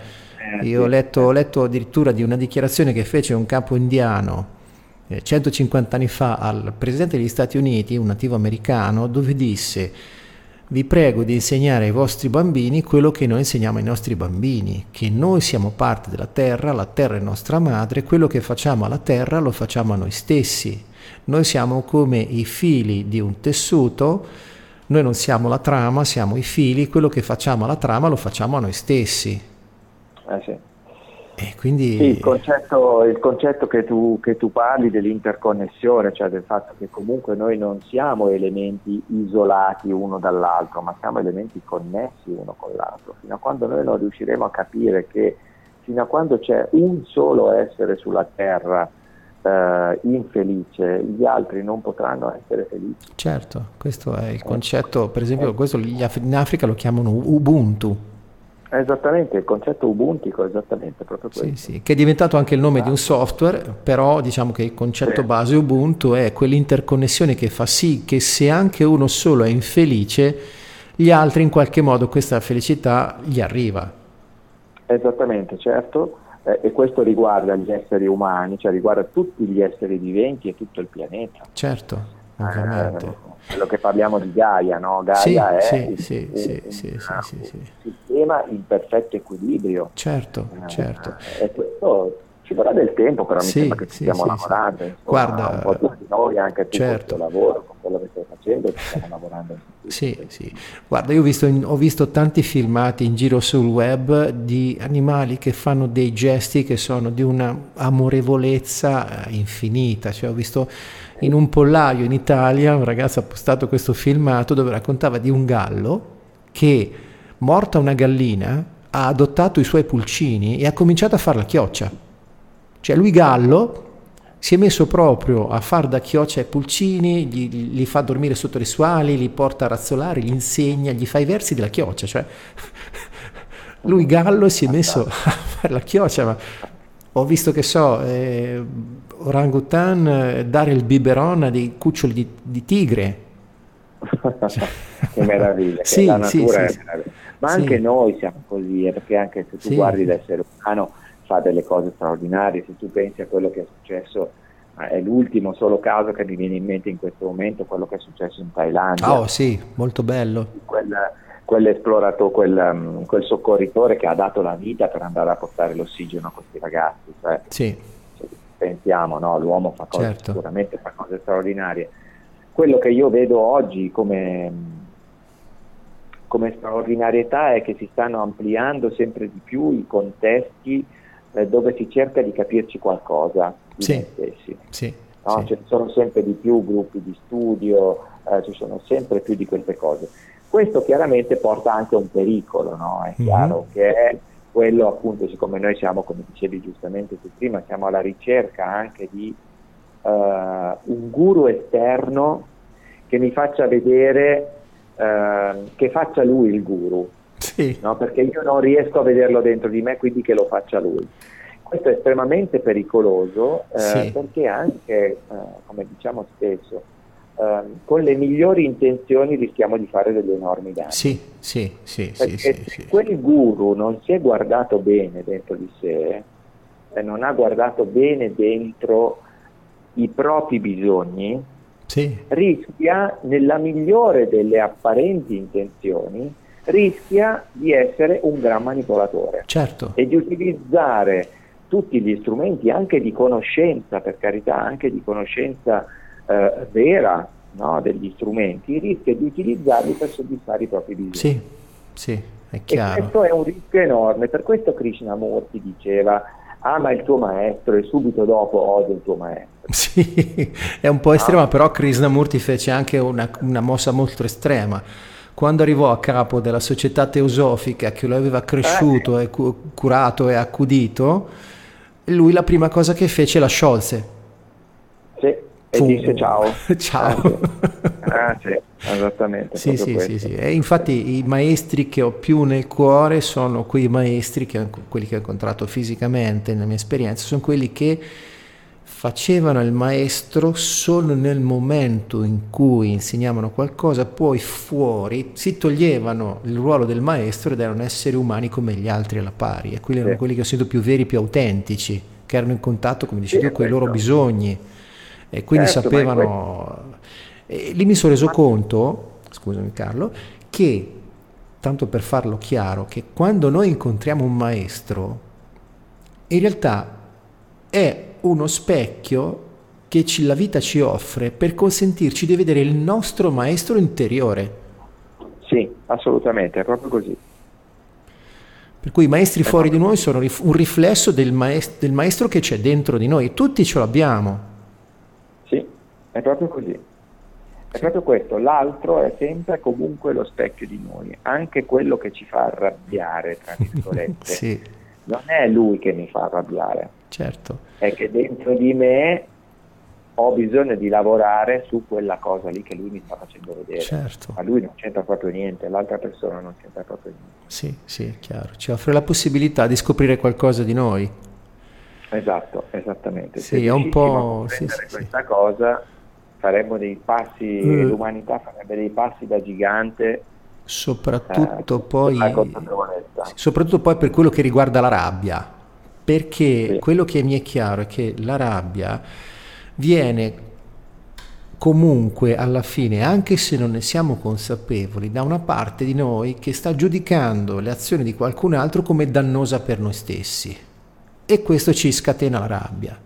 eh, io ho letto, ho letto addirittura di una dichiarazione che fece un capo indiano 150 eh, anni fa al presidente degli Stati Uniti, un nativo americano, dove disse vi prego di insegnare ai vostri bambini quello che noi insegniamo ai nostri bambini, che noi siamo parte della terra, la terra è nostra madre, quello che facciamo alla terra lo facciamo a noi stessi. Noi siamo come i fili di un tessuto, noi non siamo la trama, siamo i fili, quello che facciamo alla trama lo facciamo a noi stessi. Eh sì. E quindi... Sì, il concetto, il concetto che, tu, che, tu, parli dell'interconnessione, cioè del fatto che comunque noi non siamo elementi isolati uno dall'altro, ma siamo elementi connessi uno con l'altro. Fino a quando noi non riusciremo a capire che fino a quando c'è un solo essere sulla Terra eh, infelice, gli altri non potranno essere felici. Certo, questo è il concetto, per esempio, questo in Africa lo chiamano Ubuntu Esattamente, il concetto ubuntico è esattamente proprio questo. Sì, sì, che è diventato anche il nome di un software, però diciamo che il concetto sì. base Ubuntu è quell'interconnessione che fa sì che se anche uno solo è infelice, gli altri in qualche modo questa felicità gli arriva. Esattamente, certo, eh, e questo riguarda gli esseri umani, cioè riguarda tutti gli esseri viventi e tutto il pianeta. Certo, ovviamente. Eh, quello che parliamo di Gaia, no? Gaia sì, è sì, il, sì, un, sì, un, sistema in perfetto equilibrio. Certo, eh, certo. E questo ci vorrà del tempo, però mi sembra che ci stiamo lavorando. Insomma, Guarda, un po' tutti noi, anche tu certo. lavoro, con quello che stai facendo, ci stiamo lavorando. Sì, sì. Guarda, io ho visto, ho visto tanti filmati in giro sul web di animali che fanno dei gesti che sono di una amorevolezza eh, infinita. Cioè, ho visto in un pollaio in Italia un ragazzo ha postato questo filmato dove raccontava di un gallo che, morta una gallina, ha adottato i suoi pulcini e ha cominciato a fare la chioccia. Cioè lui gallo si è messo proprio a far da chioccia ai pulcini, gli, gli, fa dormire sotto le suali, li porta a razzolare, gli insegna, gli fa i versi della chioccia. Cioè, lui gallo si è messo a fare la chioccia, ma ho visto che so, eh, orangutan eh, dare il biberon a dei cuccioli di, di tigre. che meraviglia, sì, la natura sì, è meraviglia. Ma anche noi siamo così, eh, perché anche se tu guardi l'essere umano fa delle cose straordinarie, se tu pensi a quello che è successo, è l'ultimo solo caso che mi viene in mente in questo momento, quello che è successo in Thailandia. Oh sì, molto bello. Quella, quell'esploratore, quel, um, quel, soccorritore che ha dato la vita per andare a portare l'ossigeno a questi ragazzi. Cioè, sì. Pensiamo, no? l'uomo fa cose, certo. sicuramente fa cose straordinarie. Quello che io vedo oggi come, come straordinarietà è che si stanno ampliando sempre di più i contesti eh, dove si cerca di capirci qualcosa di sì. noi stessi. Sì. No? Sì. Ci sono sempre di più gruppi di studio, eh, ci sono sempre più di queste cose Questo chiaramente porta anche a un pericolo, no? È chiaro mm-hmm. che quello appunto, siccome noi siamo, come dicevi giustamente tu prima, siamo alla ricerca anche di uh, un guru esterno che mi faccia vedere, uh, che faccia lui il guru, sì. no? perché io non riesco a vederlo dentro di me, quindi che lo faccia lui. Questo è estremamente pericoloso eh, sì. perché anche, eh, come diciamo spesso, eh, con le migliori intenzioni rischiamo di fare degli enormi danni. Sì, sì, sì. Perché sì, se sì. quel guru non si è guardato bene dentro di sé, e non ha guardato bene dentro i propri bisogni, sì. rischia, nella migliore delle apparenti intenzioni, rischia di essere un gran manipolatore certo. e di utilizzare tutti gli strumenti anche di conoscenza, per carità, anche di conoscenza eh, vera no, degli strumenti, rischia di utilizzarli per soddisfare i propri bisogni. Sì, sì, è chiaro. E questo è un rischio enorme, per questo Krishnamurti diceva ama il tuo maestro e subito dopo odia il tuo maestro. Sì, è un po' estrema, no? però Krishnamurti fece anche una, una mossa molto estrema quando arrivò a capo della società teosofica che lo aveva cresciuto, eh. e curato e accudito, lui la prima cosa che fece la sciolse. E Fu... disse ciao. ciao. Ah, sì. Ah, sì esattamente. Sì, sì, sì, sì, E infatti i maestri che ho più nel cuore sono quei maestri, che, quelli che ho incontrato fisicamente nella mia esperienza, sono quelli che facevano il maestro solo nel momento in cui insegnavano qualcosa, poi fuori si toglievano il ruolo del maestro ed erano esseri umani come gli altri alla pari e quelli erano sì. quelli che ho sentito più veri, più autentici, che erano in contatto, come dicevi sì, tu, con i loro bisogni e quindi certo, sapevano... E lì mi sono reso conto, scusami Carlo, che, tanto per farlo chiaro, che quando noi incontriamo un maestro, in realtà è uno specchio che ci, la vita ci offre per consentirci di vedere il nostro maestro interiore. Sì, assolutamente, è proprio così. Per cui i maestri fuori di noi sono un riflesso del maestro, del maestro che c'è dentro di noi, tutti ce l'abbiamo. È proprio così. È proprio questo, l'altro è sempre comunque lo specchio di noi, anche quello che ci fa arrabbiare, tra virgolette. sì. Non è lui che mi fa arrabbiare, certo. è che dentro di me ho bisogno di lavorare su quella cosa lì che lui mi sta facendo vedere. Certo. Ma lui non c'entra proprio niente, l'altra persona non c'entra proprio niente. Sì, sì, è chiaro. Ci offre la possibilità di scoprire qualcosa di noi. Esatto, esattamente. Sì, è un po'... Sì, sì, questa sì. cosa faremmo dei passi, mm. l'umanità farebbe dei passi da gigante soprattutto, eh, poi, soprattutto poi per quello che riguarda la rabbia perché sì. quello che mi è chiaro è che la rabbia viene comunque alla fine, anche se non ne siamo consapevoli, da una parte di noi che sta giudicando le azioni di qualcun altro come dannosa per noi stessi e questo ci scatena la rabbia.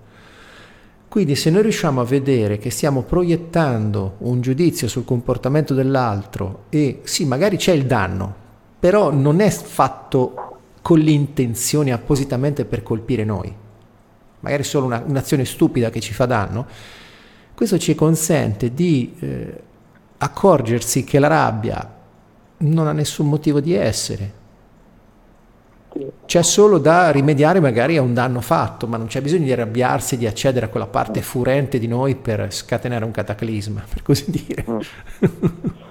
Quindi se noi riusciamo a vedere che stiamo proiettando un giudizio sul comportamento dell'altro e sì, magari c'è il danno, però non è fatto con l'intenzione appositamente per colpire noi, magari solo una, un'azione stupida che ci fa danno, questo ci consente di eh, accorgersi che la rabbia non ha nessun motivo di essere. C'è solo da rimediare magari a un danno fatto, ma non c'è bisogno di arrabbiarsi, di accedere a quella parte furente di noi per scatenare un cataclisma, per così dire. Mm.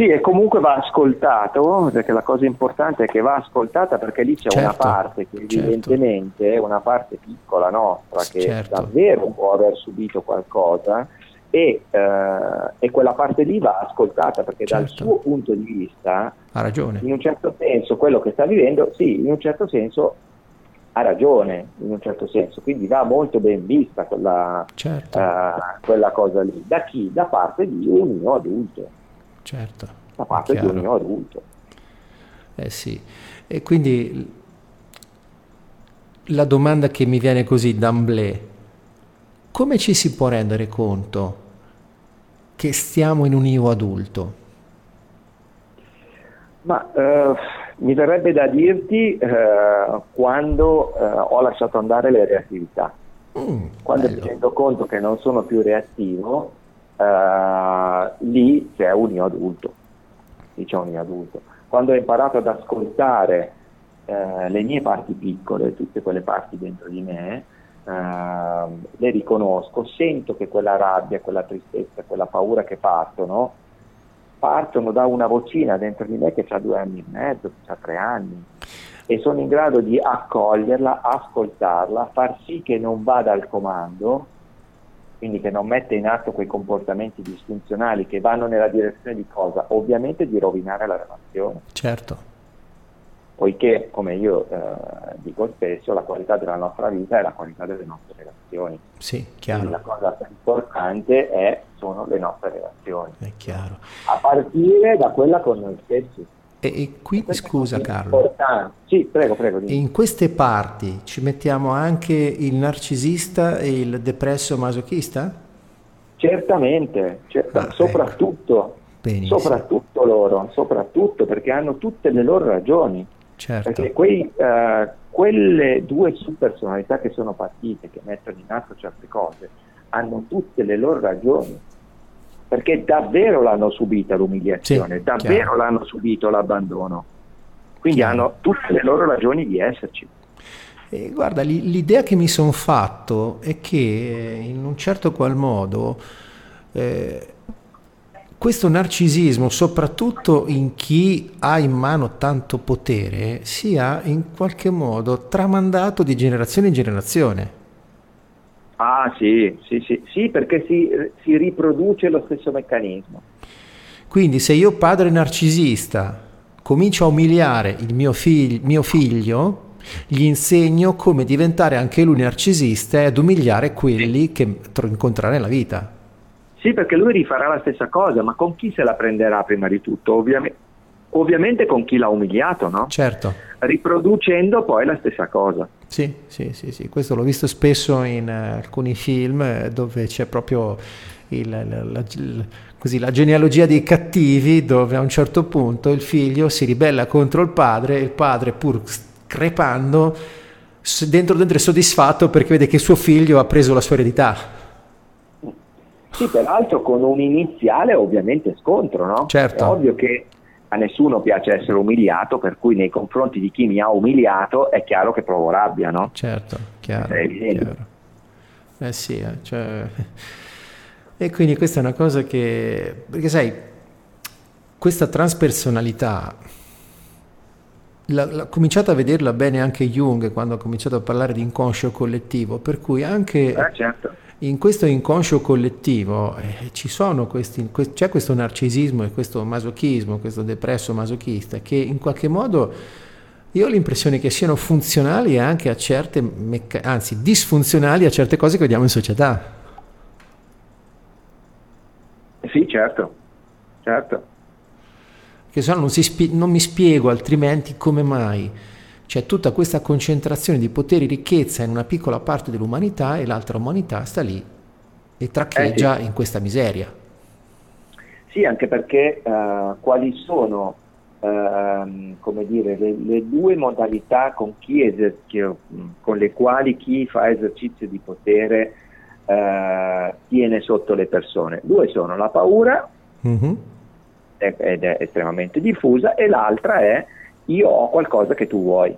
Sì, e comunque va ascoltato, perché la cosa importante è che va ascoltata perché lì c'è certo, una parte che certo. evidentemente certo. è una parte piccola nostra che certo. davvero può aver subito qualcosa e, eh, e, quella parte lì va ascoltata perché dal certo. suo punto di vista, ha ragione. in un certo senso quello che sta vivendo, sì, in un certo senso ha ragione, in un certo senso, quindi va molto ben vista quella, certo. uh, quella cosa lì. Da chi? Da parte di un mio adulto certo. Da parte di un mio adulto. Eh sì, e quindi la domanda che mi viene così d'amblè, come ci si può rendere conto che stiamo in un io adulto? Ma eh, mi verrebbe da dirti eh, quando eh, ho lasciato andare le reattività. Mm, quando bello. mi rendo conto che non sono più reattivo, uh, lì c'è un io adulto. diciamo in adulto. Quando ho imparato ad ascoltare eh, le mie parti piccole, tutte quelle parti dentro di me, eh, le riconosco, sento che quella rabbia, quella tristezza, quella paura che partono, partono da una vocina dentro di me che ha due anni e mezzo, che ha tre anni e sono in grado di accoglierla, ascoltarla, far sì che non vada al comando, quindi che non metta in atto quei comportamenti disfunzionali che vanno nella direzione di cosa? Ovviamente di rovinare la relazione. Certo poiché, come io eh, dico spesso, la qualità della nostra vita è la qualità delle nostre relazioni. Sì, chiaro. Quindi la cosa più importante è, sono le nostre relazioni. È chiaro. A partire da quella con noi stessi. E, e qui, scusa Carlo, sì, prego, prego. in queste parti ci mettiamo anche il narcisista e il depresso masochista? Certamente, certa, ah, ecco. soprattutto, ecco. soprattutto loro, soprattutto perché hanno tutte le loro ragioni. Certo. Perché quei, uh, quelle due subpersonalità che sono partite, che mettono in atto certe cose, hanno tutte le loro ragioni, perché davvero l'hanno subita l'umiliazione, sì, davvero chiaro. l'hanno subito l'abbandono, quindi chiaro. hanno tutte le loro ragioni di esserci. Eh, guarda, l'idea che mi sono fatto è che eh, in un certo qual modo eh, questo narcisismo, soprattutto in chi ha in mano tanto potere, sia in qualche modo tramandato di generazione in generazione. Ah sì, sì, sì, sì perché si, si riproduce lo stesso meccanismo. Quindi se io padre narcisista comincio a umiliare il mio, fig- mio figlio, gli insegno come diventare anche lui narcisista e ad umiliare quelli che incontrerà nella vita. Sì, perché lui rifarà la stessa cosa, ma con chi se la prenderà prima di tutto? Ovviamente, ovviamente con chi l'ha umiliato, no? Certo. Riproducendo poi la stessa cosa. Sì, sì, sì, sì. questo l'ho visto spesso in uh, alcuni film eh, dove c'è proprio il, la, la, così, la genealogia dei cattivi, dove a un certo punto il figlio si ribella contro il padre e il padre pur crepando dentro dentro è soddisfatto perché vede che suo figlio ha preso la sua eredità. Sì, peraltro con un iniziale ovviamente scontro, no? Certo. È ovvio che a nessuno piace essere umiliato, per cui nei confronti di chi mi ha umiliato è chiaro che provo rabbia, no? Certo, chiaro. È chiaro. Eh sì, eh, cioè... E quindi questa è una cosa che... Perché sai, questa transpersonalità, l'ha cominciato a vederla bene anche Jung quando ha cominciato a parlare di inconscio collettivo, per cui anche... Eh, certo in questo inconscio collettivo eh, questi, que- c'è questo narcisismo e questo masochismo, questo depresso masochista che in qualche modo io ho l'impressione che siano funzionali anche a certe, mecca- anzi disfunzionali a certe cose che vediamo in società. Sì, certo, certo. Che se no non, spie- non mi spiego altrimenti come mai c'è tutta questa concentrazione di poteri e ricchezza in una piccola parte dell'umanità e l'altra umanità sta lì e traccheggia eh sì. in questa miseria. Sì, anche perché uh, quali sono uh, come dire, le, le, due modalità con, eser- con, le quali chi fa esercizio di potere uh, tiene sotto le persone? Due sono la paura, mm-hmm. ed è estremamente diffusa, e l'altra è io ho qualcosa che tu vuoi.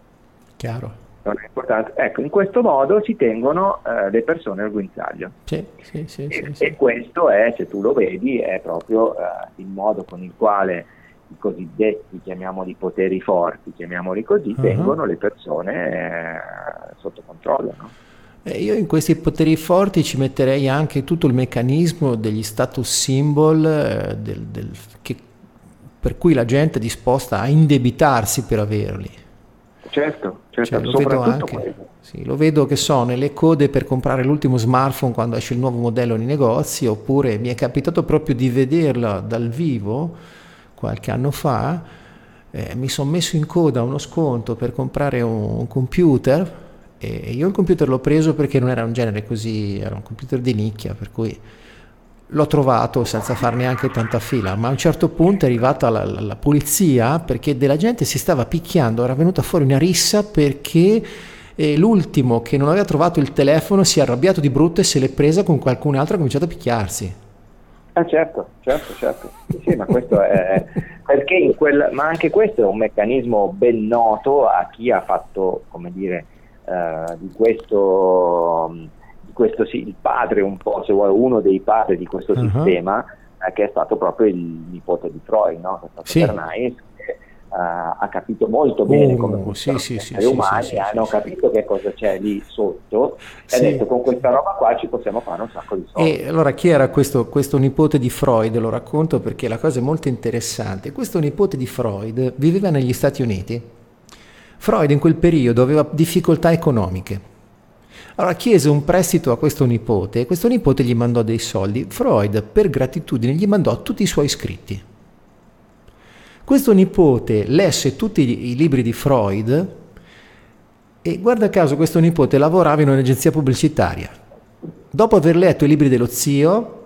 Chiaro. Non è importante. Ecco, in questo modo si tengono eh, le persone al guinzaglio. Sì, sì, sì, e, e questo è, se tu lo vedi, è proprio eh, il modo con il quale i cosiddetti, chiamiamoli poteri forti, chiamiamoli così, uh-huh. tengono le persone eh, sotto controllo. No? Eh, io in questi poteri forti ci metterei anche tutto il meccanismo degli status symbol eh, del, del, che per cui la gente è disposta a indebitarsi per averli. Certo, certo cioè, lo vedo anche. Sì, lo vedo che so nelle code per comprare l'ultimo smartphone quando esce il nuovo modello nei negozi, oppure mi è capitato proprio di vederla dal vivo qualche anno fa. Eh, mi sono messo in coda uno sconto per comprare un, un computer e io il computer l'ho preso perché non era un genere così, era un computer di nicchia, per cui l'ho trovato senza far neanche tanta fila, ma a un certo punto è arrivata la, la, la, polizia perché della gente si stava picchiando, era venuta fuori una rissa perché eh, l'ultimo che non aveva trovato il telefono si è arrabbiato di brutto e se l'è presa con qualcun altro e ha cominciato a picchiarsi. Ah, certo, certo, certo. Sì, ma è quel, ma anche questo è un meccanismo ben noto a chi ha fatto, come dire, eh, di questo, questo sì, il padre un po', se vuoi, uno dei padri di questo uh-huh. sistema, eh, che è stato proprio il nipote di Freud, no? che è stato sì. Bernays, Uh, ha capito molto bene uh, come funzionano sì, sì, gli umani, sì, hanno capito che cosa c'è lì sotto e ha detto con questa roba qua ci possiamo fare un sacco di soldi. E allora chi era questo, questo nipote di Freud? Lo racconto perché la cosa è molto interessante. Questo nipote di Freud viveva negli Stati Uniti. Freud in quel periodo aveva difficoltà economiche. Allora chiese un prestito a questo nipote e questo nipote gli mandò dei soldi. Freud, per gratitudine, gli mandò tutti i suoi scritti. Questo nipote lesse tutti i libri di Freud e guarda caso questo nipote lavorava in un'agenzia pubblicitaria. Dopo aver letto i libri dello zio,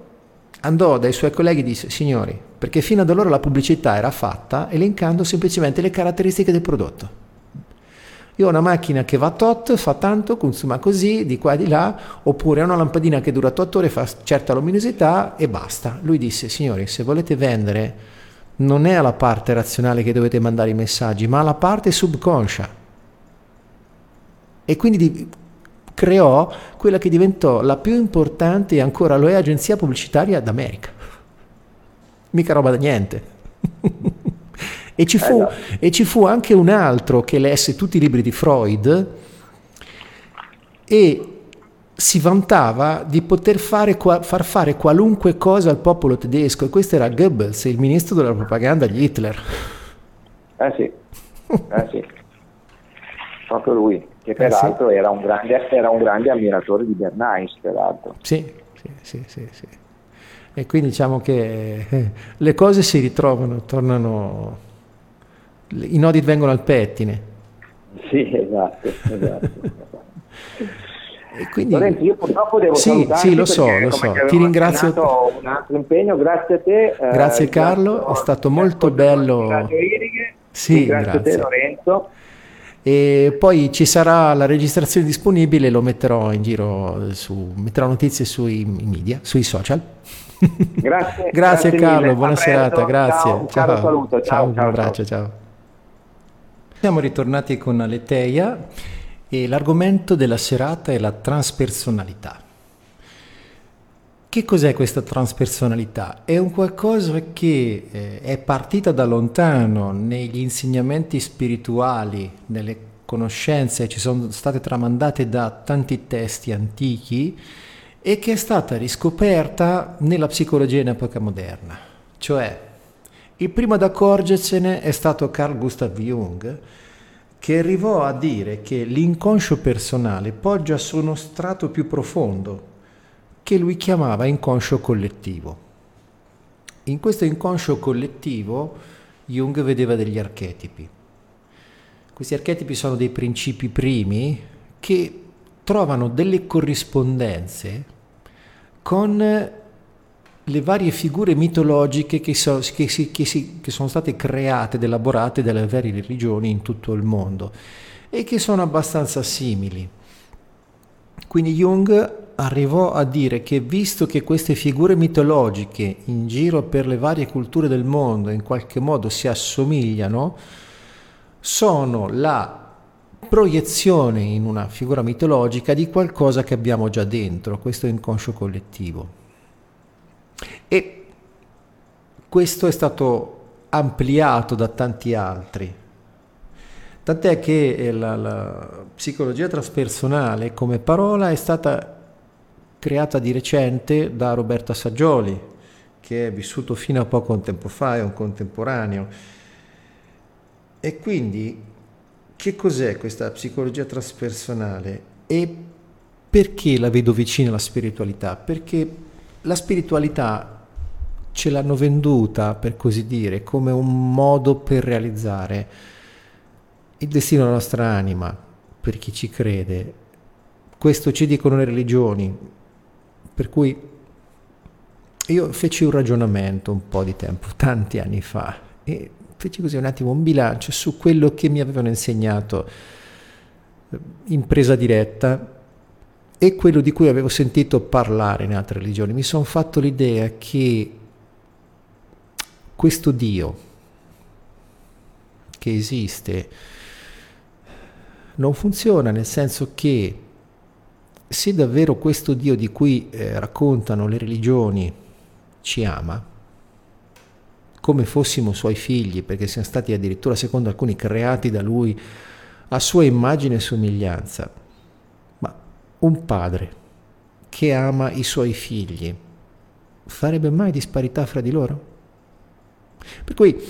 andò dai suoi colleghi e disse, signori, perché fino ad allora la pubblicità era fatta elencando semplicemente le caratteristiche del prodotto. Io ho una macchina che va tot, fa tanto, consuma così, di qua e di là, oppure ho una lampadina che dura 8 ore, fa certa luminosità e basta. Lui disse, signori, se volete vendere non è alla parte razionale che dovete mandare i messaggi, ma alla parte subconscia. E quindi creò quella che diventò la più importante e ancora lo è agenzia pubblicitaria d'America. Mica roba da niente. e, ci fu, eh e ci fu anche un altro che lesse tutti i libri di Freud e si vantava di poter fare, far fare qualunque cosa al popolo tedesco e questo era Goebbels, il ministro della propaganda di Hitler. Eh sì, eh sì. proprio lui, che peraltro eh sì. era, un grande, era, un grande, ammiratore di Bernays, peraltro. Sì, sì, sì, sì, sì. E quindi diciamo che eh, le cose si ritrovano, tornano, i nodi vengono al pettine. Sì, esatto, esatto. quindi... Lorenzo, io purtroppo devo sì, sì, lo so, lo so. Ti ringrazio. Un altro impegno, grazie a te. Eh, grazie eh, Carlo, è stato molto bello. Sì, grazie, grazie a te Lorenzo. E poi ci sarà la registrazione disponibile, lo metterò in giro su, metterò notizie sui media, sui social. Grazie, grazie, grazie Carlo, mille. buona serata, grazie. Ciao, ciao. Saluto, ciao, ciao, un abbraccio, ciao. Siamo ritornati con Aleteia e l'argomento della serata è la transpersonalità. Che cos'è questa transpersonalità? È un qualcosa che eh, è partita da lontano negli insegnamenti spirituali, nelle conoscenze, ci sono state tramandate da tanti testi antichi e che è stata riscoperta nella psicologia in epoca moderna. Cioè, il primo ad accorgersene è stato Carl Gustav Jung, che arrivò a dire che l'inconscio personale poggia su uno strato più profondo, che lui chiamava inconscio collettivo. In questo inconscio collettivo Jung vedeva degli archetipi. Questi archetipi sono dei principi primi che trovano delle corrispondenze con le varie figure mitologiche che, so, che, si, che, si, che, sono state create ed elaborate dalle varie religioni in tutto il mondo e che sono abbastanza simili. Quindi Jung arrivò a dire che visto che queste figure mitologiche in giro per le varie culture del mondo in qualche modo si assomigliano, sono la proiezione in una figura mitologica di qualcosa che abbiamo già dentro, questo inconscio collettivo. E questo è stato ampliato da tanti altri. Tant'è che eh, la, la psicologia transpersonale come parola è stata creata di recente da Roberto Assaggioli, che è vissuto fino a poco tempo fa, è un contemporaneo. E quindi che cos'è questa psicologia transpersonale e perché la vedo vicina alla spiritualità? Perché la spiritualità ce l'hanno venduta, per così dire, come un modo per realizzare il destino della nostra anima, per chi ci crede. Questo ci dicono le religioni, per cui io feci un ragionamento un po' di tempo, tanti anni fa, e feci così un attimo un bilancio su quello che mi avevano insegnato in presa diretta e quello di cui avevo sentito parlare in altre religioni. Mi sono fatto l'idea che questo Dio che esiste non funziona nel senso che se davvero questo Dio di cui eh, raccontano le religioni ci ama, come fossimo suoi figli, perché siamo stati addirittura, secondo alcuni, creati da Lui a sua immagine e somiglianza, ma un padre che ama i suoi figli farebbe mai disparità fra di loro? Per cui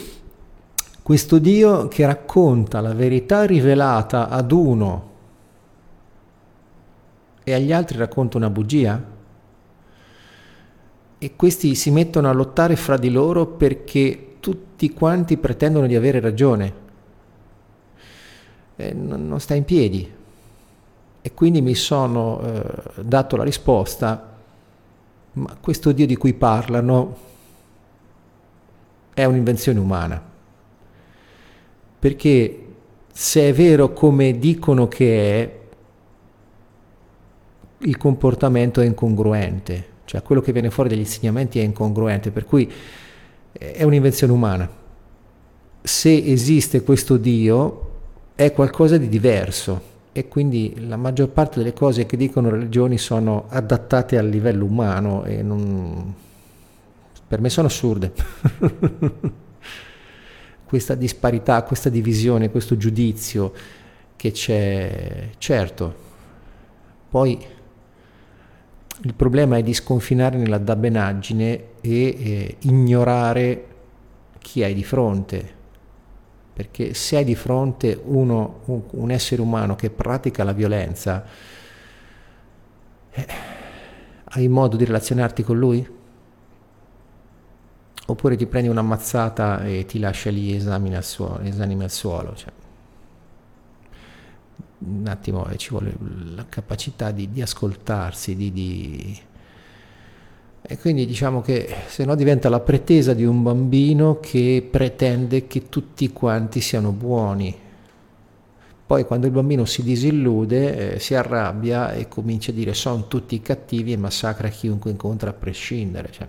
questo Dio che racconta la verità rivelata ad uno e agli altri racconta una bugia? E questi si mettono a lottare fra di loro perché tutti quanti pretendono di avere ragione. E non, non sta in piedi. E quindi mi sono eh, dato la risposta, ma questo Dio di cui parlano è un'invenzione umana. Perché se è vero come dicono che è, il comportamento è incongruente, cioè quello che viene fuori dagli insegnamenti è incongruente, per cui è un'invenzione umana. Se esiste questo Dio è qualcosa di diverso e quindi la maggior parte delle cose che dicono religioni sono adattate al livello umano e non... per me sono assurde. questa disparità, questa divisione, questo giudizio che c'è, certo, poi il problema è di sconfinare nella dabbenaggine e eh, ignorare chi hai di fronte. Perché se hai di fronte uno, un, un essere umano che pratica la violenza, eh, hai modo di relazionarti con lui? Oppure ti prendi una mazzata e ti lascia lì e esamini al suolo. Esamini al suolo cioè un attimo eh, ci vuole la capacità di, di ascoltarsi, di, di... E quindi diciamo che se no diventa la pretesa di un bambino che pretende che tutti quanti siano buoni. Poi quando il bambino si disillude, eh, si arrabbia e comincia a dire sono tutti cattivi e massacra chiunque incontra a prescindere. Cioè,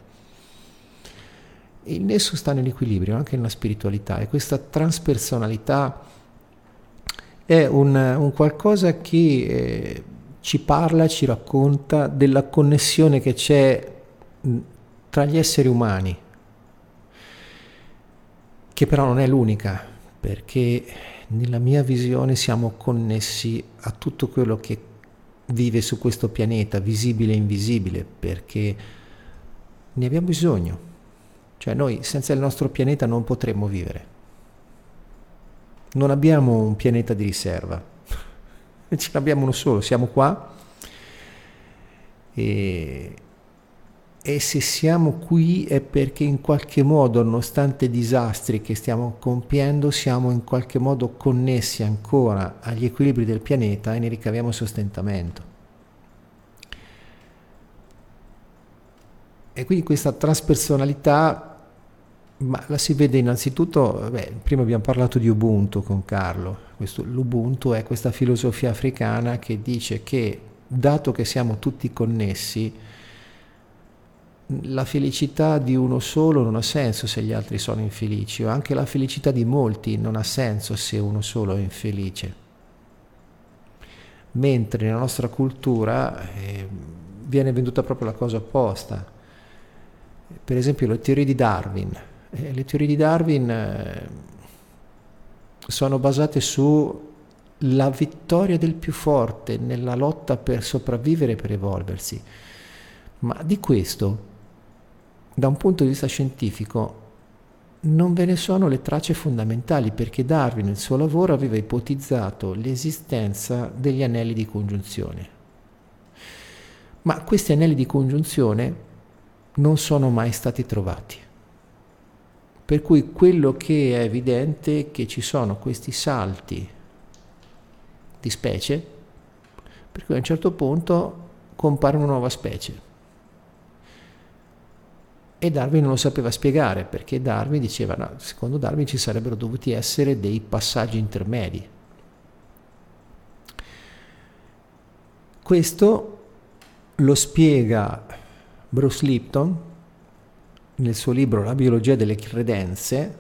il nesso sta nell'equilibrio, anche nella spiritualità, e questa transpersonalità è un, un qualcosa che eh, ci parla, ci racconta della connessione che c'è tra gli esseri umani, che però non è l'unica, perché nella mia visione siamo connessi a tutto quello che vive su questo pianeta, visibile e invisibile, perché ne abbiamo bisogno. Cioè noi senza il nostro pianeta non potremmo vivere. Non abbiamo un pianeta di riserva, ce n'abbiamo uno solo, siamo qua. E, e se siamo qui è perché in qualche modo, nonostante i disastri che stiamo compiendo, siamo in qualche modo connessi ancora agli equilibri del pianeta e ne ricaviamo sostentamento. E quindi questa traspersonalità ma la si vede innanzitutto, beh, prima abbiamo parlato di Ubuntu con Carlo, Questo, l'Ubuntu è questa filosofia africana che dice che dato che siamo tutti connessi, la felicità di uno solo non ha senso se gli altri sono infelici, o anche la felicità di molti non ha senso se uno solo è infelice. Mentre nella nostra cultura eh, viene venduta proprio la cosa opposta. Per esempio le teorie di Darwin, eh, le teorie di Darwin eh, sono basate sulla vittoria del più forte nella lotta per sopravvivere e per evolversi. Ma di questo, da un punto di vista scientifico, non ve ne sono le tracce fondamentali perché Darwin nel suo lavoro aveva ipotizzato l'esistenza degli anelli di congiunzione. Ma questi anelli di congiunzione non sono mai stati trovati. Per cui quello che è evidente è che ci sono questi salti di specie, per cui a un certo punto compare una nuova specie. E Darwin non lo sapeva spiegare, perché Darwin diceva, no, secondo Darwin ci sarebbero dovuti essere dei passaggi intermedi. Questo lo spiega Bruce Lipton nel suo libro La biologia delle credenze,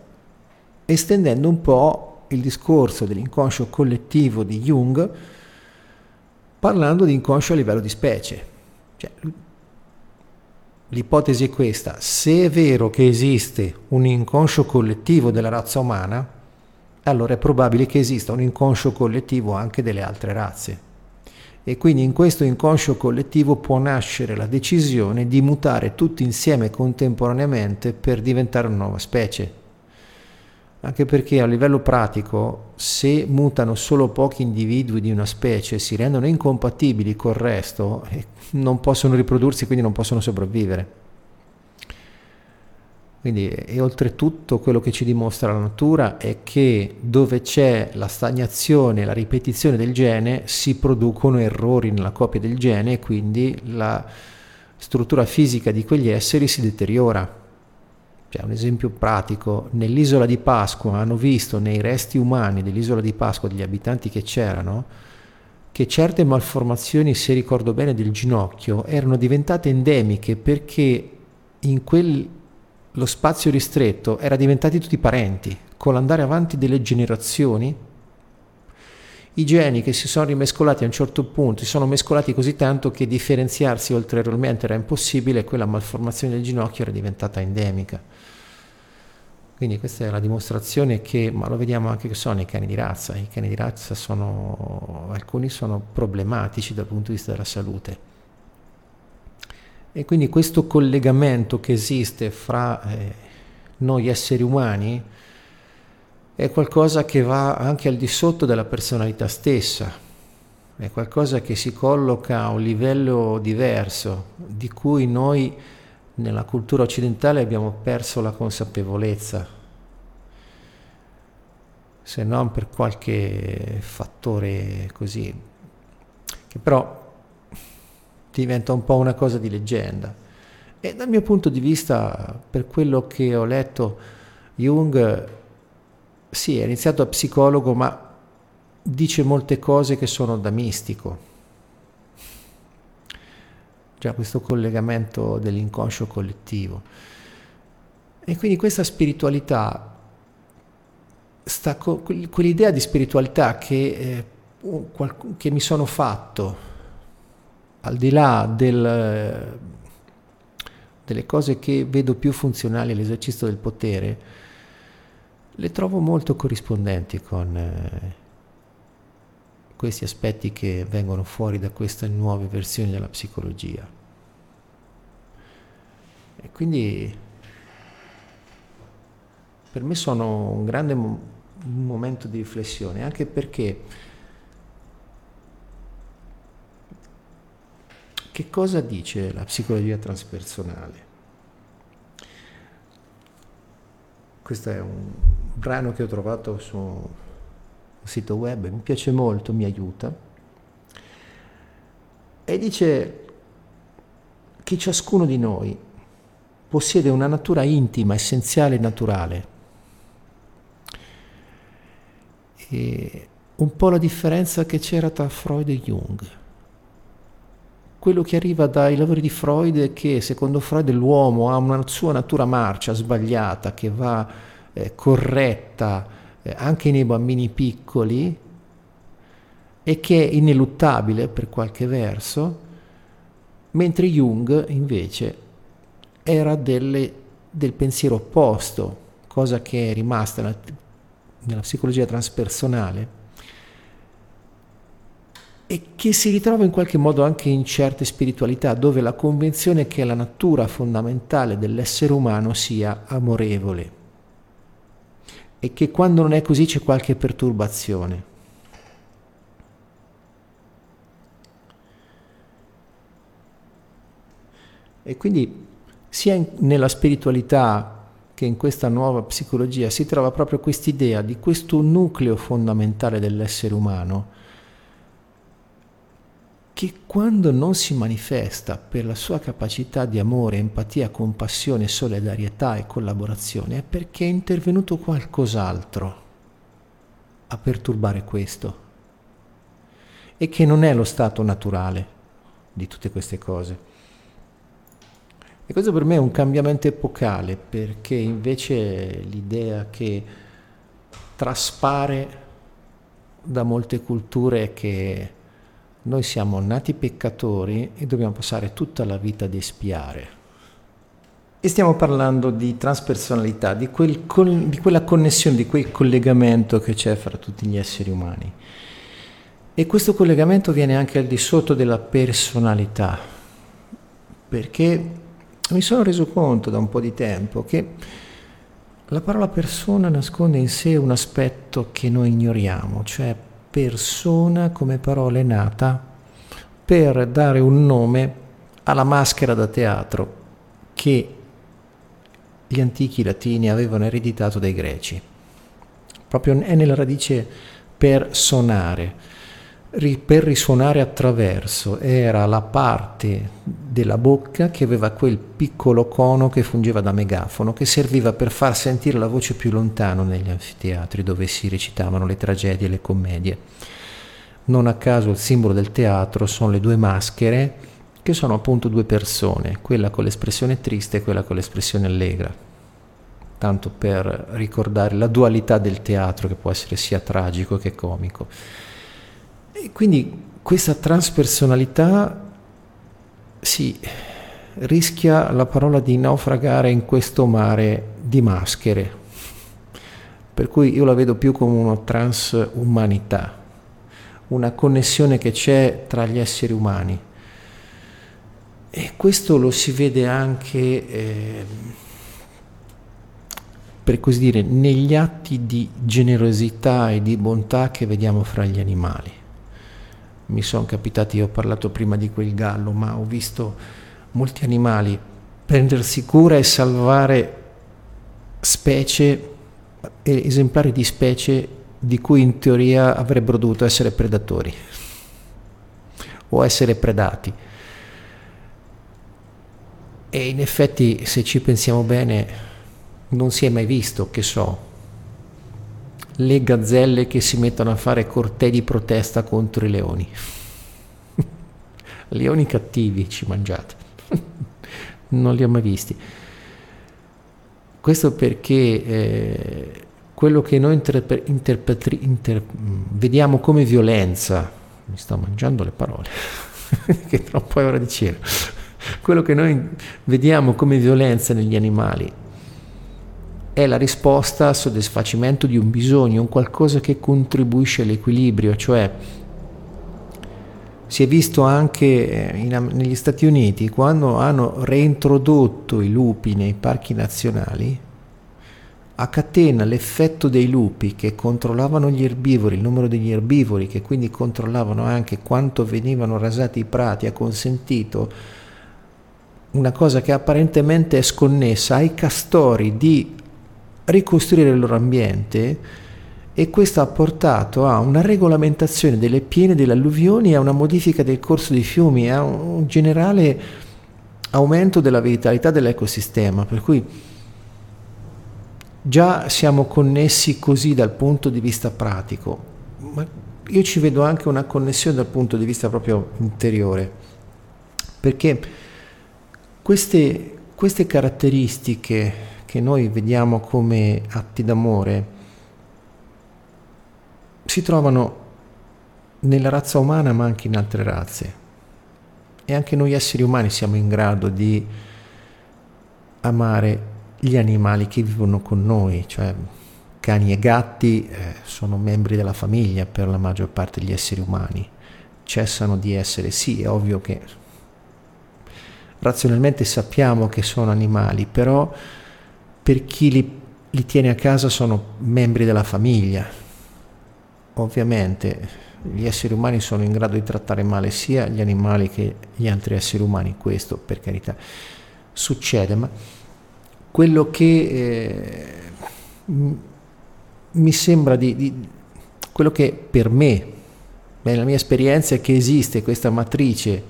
estendendo un po' il discorso dell'inconscio collettivo di Jung, parlando di inconscio a livello di specie. Cioè, l'ipotesi è questa, se è vero che esiste un inconscio collettivo della razza umana, allora è probabile che esista un inconscio collettivo anche delle altre razze. E quindi in questo inconscio collettivo può nascere la decisione di mutare tutti insieme contemporaneamente per diventare una nuova specie. Anche perché a livello pratico, se mutano solo pochi individui di una specie, si rendono incompatibili col resto e non possono riprodursi, quindi non possono sopravvivere. Quindi, e oltretutto quello che ci dimostra la natura è che dove c'è la stagnazione, la ripetizione del gene, si producono errori nella copia del gene e quindi la struttura fisica di quegli esseri si deteriora. Cioè, un esempio pratico, nell'isola di Pasqua hanno visto nei resti umani dell'isola di Pasqua, degli abitanti che c'erano, che certe malformazioni, se ricordo bene, del ginocchio erano diventate endemiche perché in quel lo spazio ristretto era diventati tutti parenti, con l'andare avanti delle generazioni, i geni che si sono rimescolati a un certo punto si sono mescolati così tanto che differenziarsi ulteriormente era impossibile e quella malformazione del ginocchio era diventata endemica. Quindi questa è la dimostrazione che, ma lo vediamo anche che sono i cani di razza, i cani di razza sono, alcuni sono problematici dal punto di vista della salute e quindi questo collegamento che esiste fra eh, noi esseri umani è qualcosa che va anche al di sotto della personalità stessa, è qualcosa che si colloca a un livello diverso, di cui noi nella cultura occidentale abbiamo perso la consapevolezza, se non per qualche fattore così, che però diventa un po' una cosa di leggenda. E dal mio punto di vista, per quello che ho letto, Jung sì, è iniziato a psicologo, ma dice molte cose che sono da mistico. Già questo collegamento dell'inconscio collettivo. E quindi questa spiritualità, sta co- quell'idea di spiritualità che, eh, che mi sono fatto al di là del, delle cose che vedo più funzionali all'esercizio del potere, le trovo molto corrispondenti con eh, questi aspetti che vengono fuori da queste nuove versioni della psicologia. E quindi per me sono un grande mo- momento di riflessione, anche perché Che cosa dice la psicologia transpersonale? Questo è un brano che ho trovato su un sito web, mi piace molto, mi aiuta. E dice che ciascuno di noi possiede una natura intima, essenziale e naturale. E un po' la differenza che c'era tra Freud e Jung quello che arriva dai lavori di Freud è che secondo Freud l'uomo ha una sua natura marcia, sbagliata, che va eh, corretta eh, anche nei bambini piccoli e che è ineluttabile per qualche verso, mentre Jung invece era delle, del pensiero opposto, cosa che è rimasta nella, nella psicologia transpersonale e che si ritrova in qualche modo anche in certe spiritualità dove la convenzione che la natura fondamentale dell'essere umano sia amorevole e che quando non è così c'è qualche perturbazione. E quindi sia nella spiritualità che in questa nuova psicologia si trova proprio quest'idea di questo nucleo fondamentale dell'essere umano che quando non si manifesta per la sua capacità di amore, empatia, compassione, solidarietà e collaborazione è perché è intervenuto qualcos'altro a perturbare questo e che non è lo stato naturale, di tutte queste cose. E questo per me è un cambiamento epocale perché invece l'idea che traspare da molte culture che noi siamo nati peccatori e dobbiamo passare tutta la vita ad espiare. E stiamo parlando di transpersonalità, di, quel, di quella connessione, di quel collegamento che c'è fra tutti gli esseri umani. E questo collegamento viene anche al di sotto della personalità, perché mi sono reso conto da un po' di tempo che la parola persona nasconde in sé un aspetto che noi ignoriamo, cioè persona come parola è nata per dare un nome alla maschera da teatro che gli antichi latini avevano ereditato dai greci. Proprio è nella radice per suonare per risuonare attraverso, era la parte della bocca che aveva quel piccolo cono che fungeva da megafono, che serviva per far sentire la voce più lontano negli anfiteatri dove si recitavano le tragedie e le commedie. Non a caso il simbolo del teatro sono le due maschere, che sono appunto due persone, quella con l'espressione triste e quella con l'espressione allegra. Tanto per ricordare la dualità del teatro che può essere sia tragico che comico. E quindi questa transpersonalità si rischia la parola di naufragare in questo mare di maschere, per cui io la vedo più come una transumanità, una connessione che c'è tra gli esseri umani. E questo lo si vede anche, eh, per così dire, negli atti di generosità e di bontà che vediamo fra gli animali mi sono capitati, ho parlato prima di quel gallo, ma ho visto molti animali prendersi cura e salvare specie, esemplari di specie di cui in teoria avrebbero dovuto essere predatori o essere predati. E in effetti, se ci pensiamo bene, non si è mai visto, che so, le gazzelle che si mettono a fare cortei di protesta contro i leoni. leoni cattivi ci mangiate. non li ho mai visti. Questo perché eh, quello che noi interpre- interpretri- inter- vediamo come violenza, mi sto mangiando le parole, che troppo è ora di cena, quello che noi vediamo come violenza negli animali è la risposta al soddisfacimento di un bisogno, un qualcosa che contribuisce all'equilibrio, cioè si è visto anche eh, in, negli Stati Uniti quando hanno reintrodotto i lupi nei parchi nazionali, a catena l'effetto dei lupi che controllavano gli erbivori, il numero degli erbivori, che quindi controllavano anche quanto venivano rasati i prati, ha consentito una cosa che apparentemente è sconnessa ai castori di ricostruire il loro ambiente e questo ha portato a una regolamentazione delle piene delle alluvioni, a una modifica del corso dei fiumi, a un generale aumento della vitalità dell'ecosistema, per cui già siamo connessi così dal punto di vista pratico, ma io ci vedo anche una connessione dal punto di vista proprio interiore, perché queste, queste caratteristiche che noi vediamo come atti d'amore si trovano nella razza umana ma anche in altre razze. E anche noi esseri umani siamo in grado di amare gli animali che vivono con noi, cioè cani e gatti eh, sono membri della famiglia per la maggior parte degli esseri umani. Cessano di essere, sì, è ovvio che razionalmente sappiamo che sono animali, però per chi li, li tiene a casa sono membri della famiglia. Ovviamente gli esseri umani sono in grado di trattare male sia gli animali che gli altri esseri umani, questo per carità succede, ma quello che eh, mi sembra di, di, quello che per me, beh, la mia esperienza è che esiste questa matrice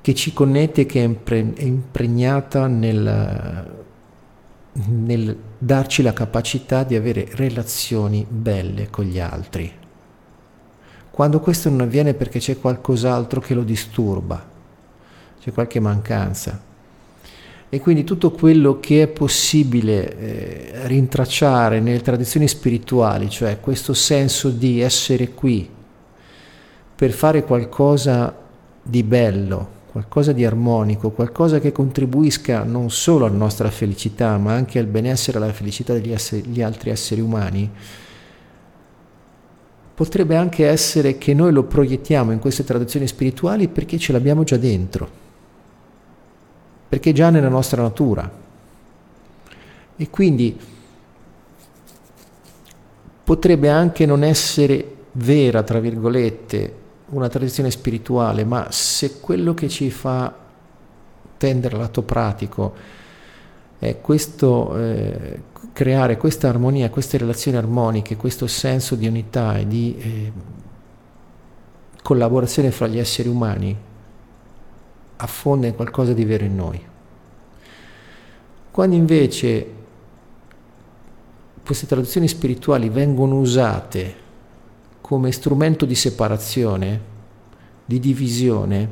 che ci connette, che è impregnata nel nel darci la capacità di avere relazioni belle con gli altri. quando questo non avviene perché c'è qualcos'altro che lo disturba, c'è qualche mancanza. E quindi tutto quello che è possibile eh, rintracciare nelle tradizioni spirituali, cioè questo senso di essere qui per fare qualcosa di bello, qualcosa di armonico, qualcosa che contribuisca non solo alla nostra felicità, ma anche al benessere e alla felicità degli esseri, altri esseri umani, potrebbe anche essere che noi lo proiettiamo in queste tradizioni spirituali perché ce l'abbiamo già dentro perché è già nella nostra natura. E quindi potrebbe anche non essere vera, tra virgolette, una tradizione spirituale, ma se quello che ci fa tendere al lato pratico è questo, eh, creare questa armonia, queste relazioni armoniche, questo senso di unità e di eh, collaborazione fra gli esseri umani, affonda in qualcosa di vero in noi. Quando invece queste traduzioni spirituali vengono usate come strumento di separazione, di divisione,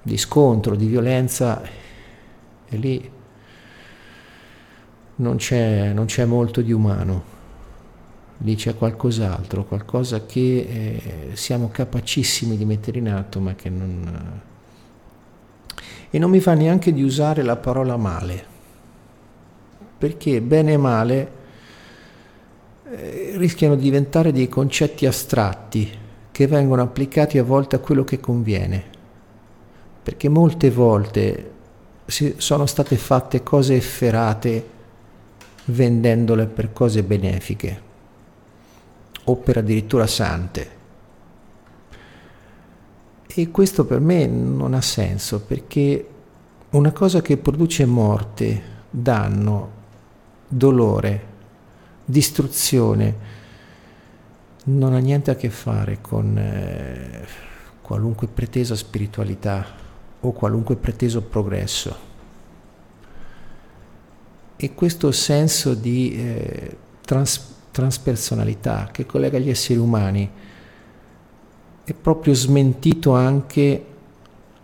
di scontro, di violenza, e lì non c'è, non c'è molto di umano, lì c'è qualcos'altro, qualcosa che eh, siamo capacissimi di mettere in atto ma che non e non mi fa neanche di usare la parola male, perché bene e male eh, rischiano di diventare dei concetti astratti che vengono applicati a volte a quello che conviene, perché molte volte sono state fatte cose efferate vendendole per cose benefiche o per addirittura sante. E questo per me non ha senso perché una cosa che produce morte, danno, dolore, distruzione, non ha niente a che fare con eh, qualunque pretesa spiritualità o qualunque preteso progresso. E questo senso di eh, trans- transpersonalità che collega gli esseri umani è proprio smentito anche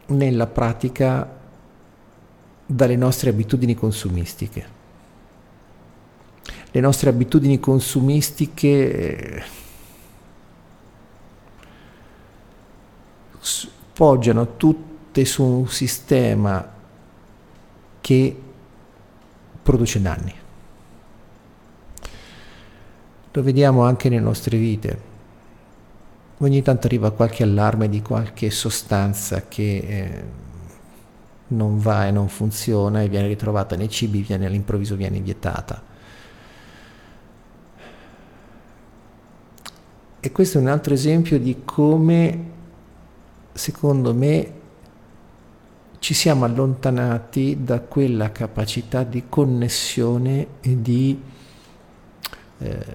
nella pratica dalle nostre abitudini consumistiche. Le nostre abitudini consumistiche eh, poggiano tutte su un sistema che produce danni. Lo vediamo anche nelle nostre vite ogni tanto arriva qualche allarme di qualche sostanza che eh, non va e non funziona e viene ritrovata nei cibi, viene all'improvviso viene vietata. E questo è un altro esempio di come, secondo me, ci siamo allontanati da quella capacità di connessione e di, eh,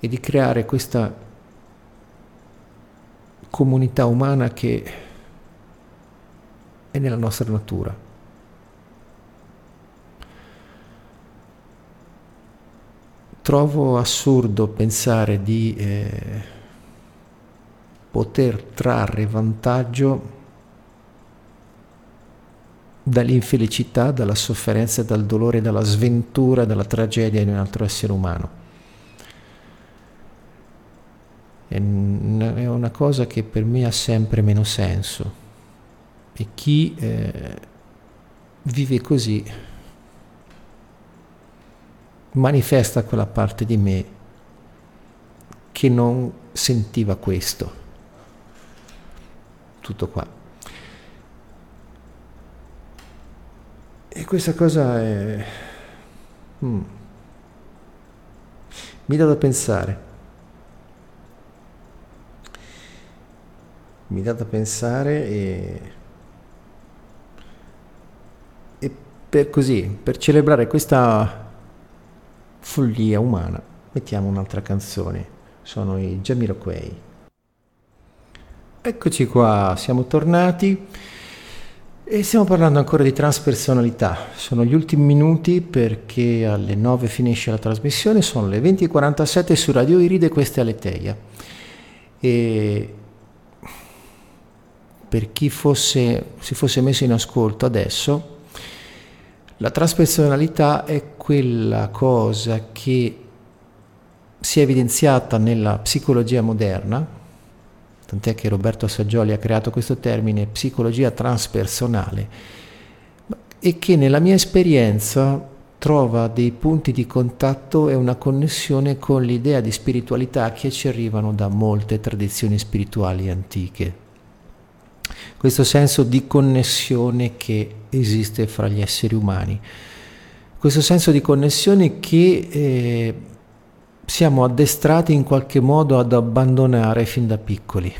e di creare questa comunità umana che è nella nostra natura. Trovo assurdo pensare di eh, poter trarre vantaggio dall'infelicità, dalla sofferenza, dal dolore, dalla sventura, dalla tragedia di un altro essere umano. è una cosa che per me ha sempre meno senso e chi eh, vive così manifesta quella parte di me che non sentiva questo. Tutto qua. E questa cosa è... Mm. mi dà da pensare. mi dà da pensare e, e per così, per celebrare questa follia umana, mettiamo un'altra canzone. Sono i Jamiroquai. Eccoci qua, siamo tornati e stiamo parlando ancora di transpersonalità. Sono gli ultimi minuti perché alle 9 finisce la trasmissione, sono le 20.47 su Radio Iride, questa è Aleteia. E per chi fosse, si fosse messo in ascolto adesso, la transpersonalità è quella cosa che si è evidenziata nella psicologia moderna, tant'è che Roberto Saggioli ha creato questo termine psicologia transpersonale, e che nella mia esperienza trova dei punti di contatto e una connessione con l'idea di spiritualità che ci arrivano da molte tradizioni spirituali antiche questo senso di connessione che esiste fra gli esseri umani, questo senso di connessione che eh, siamo addestrati in qualche modo ad abbandonare fin da piccoli.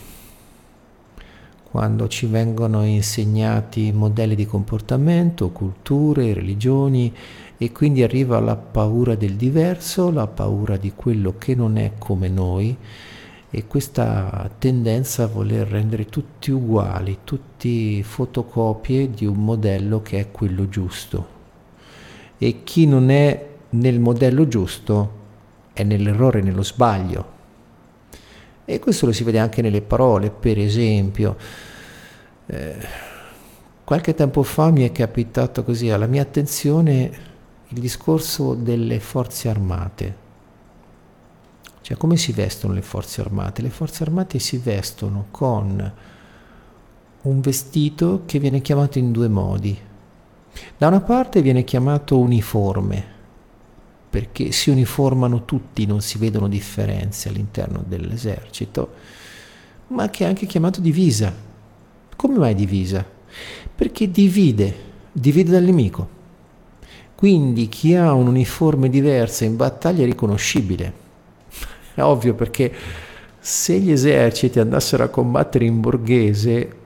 Quando ci vengono insegnati modelli di comportamento, culture, religioni e quindi arriva la paura del diverso, la paura di quello che non è come noi, e questa tendenza a voler rendere tutti uguali, tutti fotocopie di un modello che è quello giusto. E chi non è nel modello giusto è nell'errore, nello sbaglio. E questo lo si vede anche nelle parole, per esempio. Eh, qualche tempo fa mi è capitato così alla mia attenzione il discorso delle forze armate cioè come si vestono le forze armate? Le forze armate si vestono con un vestito che viene chiamato in due modi. Da una parte viene chiamato uniforme, perché si uniformano tutti, non si vedono differenze all'interno dell'esercito, ma che è anche chiamato divisa. Come mai divisa? Perché divide, divide dal nemico. Quindi chi ha un'uniforme diversa in battaglia è riconoscibile è ovvio perché se gli eserciti andassero a combattere in borghese,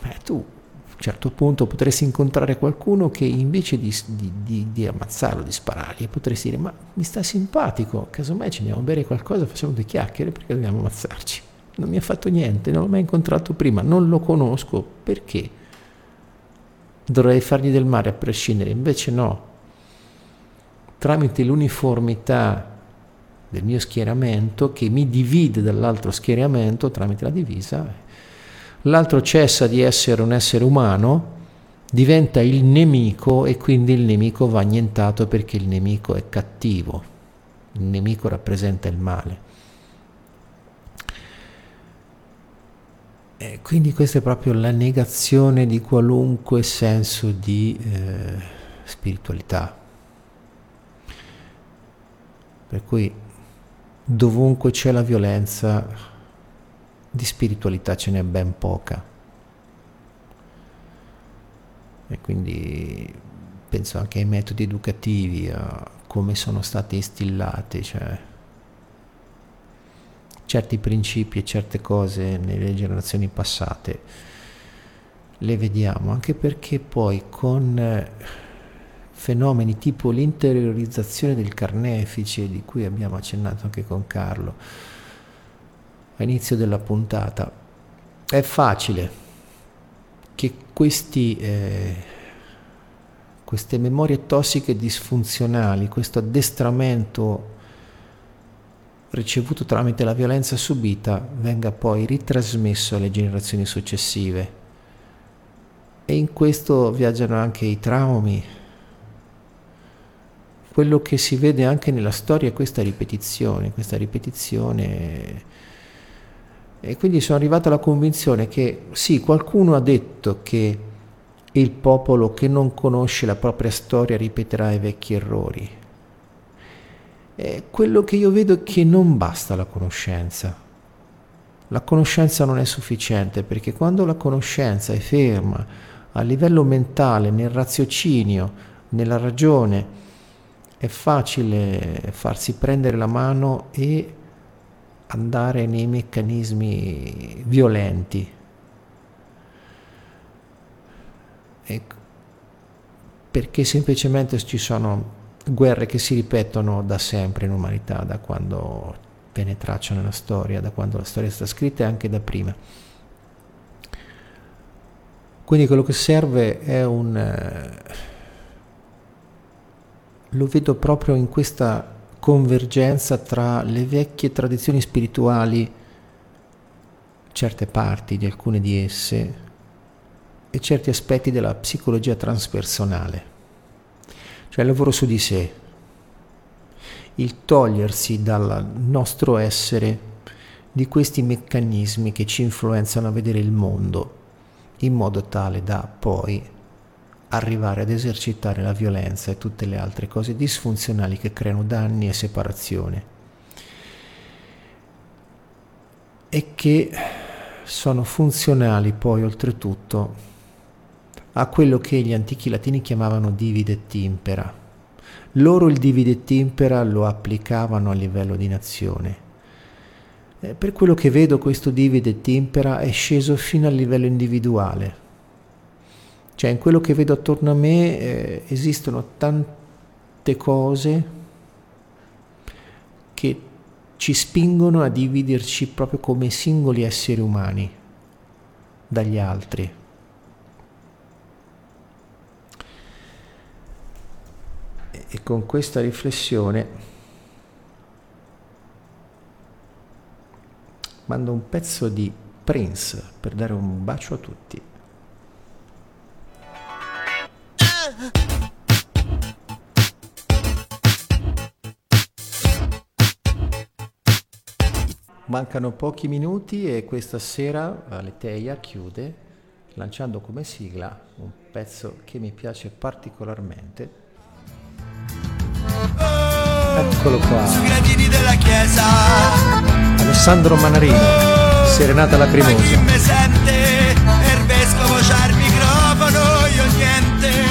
beh, tu a un certo punto potresti incontrare qualcuno che invece di, di, di, di ammazzarlo, di sparargli, potresti dire ma mi sta simpatico, casomai ci andiamo a bere qualcosa, facciamo due chiacchiere perché dobbiamo ammazzarci. Non mi ha fatto niente, non l'ho mai incontrato prima, non lo conosco, perché? Dovrei fargli del male a prescindere, invece no. Tramite l'uniformità del mio schieramento che mi divide dall'altro schieramento tramite la divisa. L'altro cessa di essere un essere umano, diventa il nemico e quindi il nemico va annientato perché il nemico è cattivo, il nemico rappresenta il male. E quindi questa è proprio la negazione di qualunque senso di eh, spiritualità. Per cui dovunque c'è la violenza, di spiritualità ce n'è ben poca. E quindi penso anche ai metodi educativi, a come sono state instillate, cioè certi principi e certe cose nelle generazioni passate le vediamo, anche perché poi con fenomeni tipo l'interiorizzazione del carnefice, di cui abbiamo accennato anche con Carlo all'inizio della puntata, è facile che questi, eh, queste memorie tossiche disfunzionali, questo addestramento ricevuto tramite la violenza subita venga poi ritrasmesso alle generazioni successive. E in questo viaggiano anche i traumi, quello che si vede anche nella storia è questa ripetizione, questa ripetizione. E quindi sono arrivato alla convinzione che sì, qualcuno ha detto che il popolo che non conosce la propria storia ripeterà i vecchi errori. E quello che io vedo è che non basta la conoscenza. La conoscenza non è sufficiente perché quando la conoscenza è ferma a livello mentale, nel raziocinio, nella ragione, è facile farsi prendere la mano e andare nei meccanismi violenti. Ecco, perché semplicemente ci sono guerre che si ripetono da sempre in umanità, da quando penetracciano nella storia, da quando la storia è stata scritta e anche da prima. Quindi quello che serve è un lo vedo proprio in questa convergenza tra le vecchie tradizioni spirituali certe parti di alcune di esse e certi aspetti della psicologia transpersonale, cioè il lavoro su di sé, il togliersi dal nostro essere di questi meccanismi che ci influenzano a vedere il mondo in modo tale da poi arrivare ad esercitare la violenza e tutte le altre cose disfunzionali che creano danni e separazione e che sono funzionali poi oltretutto a quello che gli antichi latini chiamavano divide et impera. Loro il divide et impera lo applicavano a livello di nazione. Per quello che vedo questo divide et impera è sceso fino al livello individuale. Cioè in quello che vedo attorno a me eh, esistono tante cose che ci spingono a dividerci proprio come singoli esseri umani dagli altri. E con questa riflessione mando un pezzo di Prince per dare un bacio a tutti. Mancano pochi minuti e questa sera Aleteia chiude lanciando come sigla un pezzo che mi piace particolarmente. Eccolo qua. Sui gradini della chiesa. Alessandro Manarino, Serenata Lacrimosa. Il vescovo c'ha il microfono, io niente.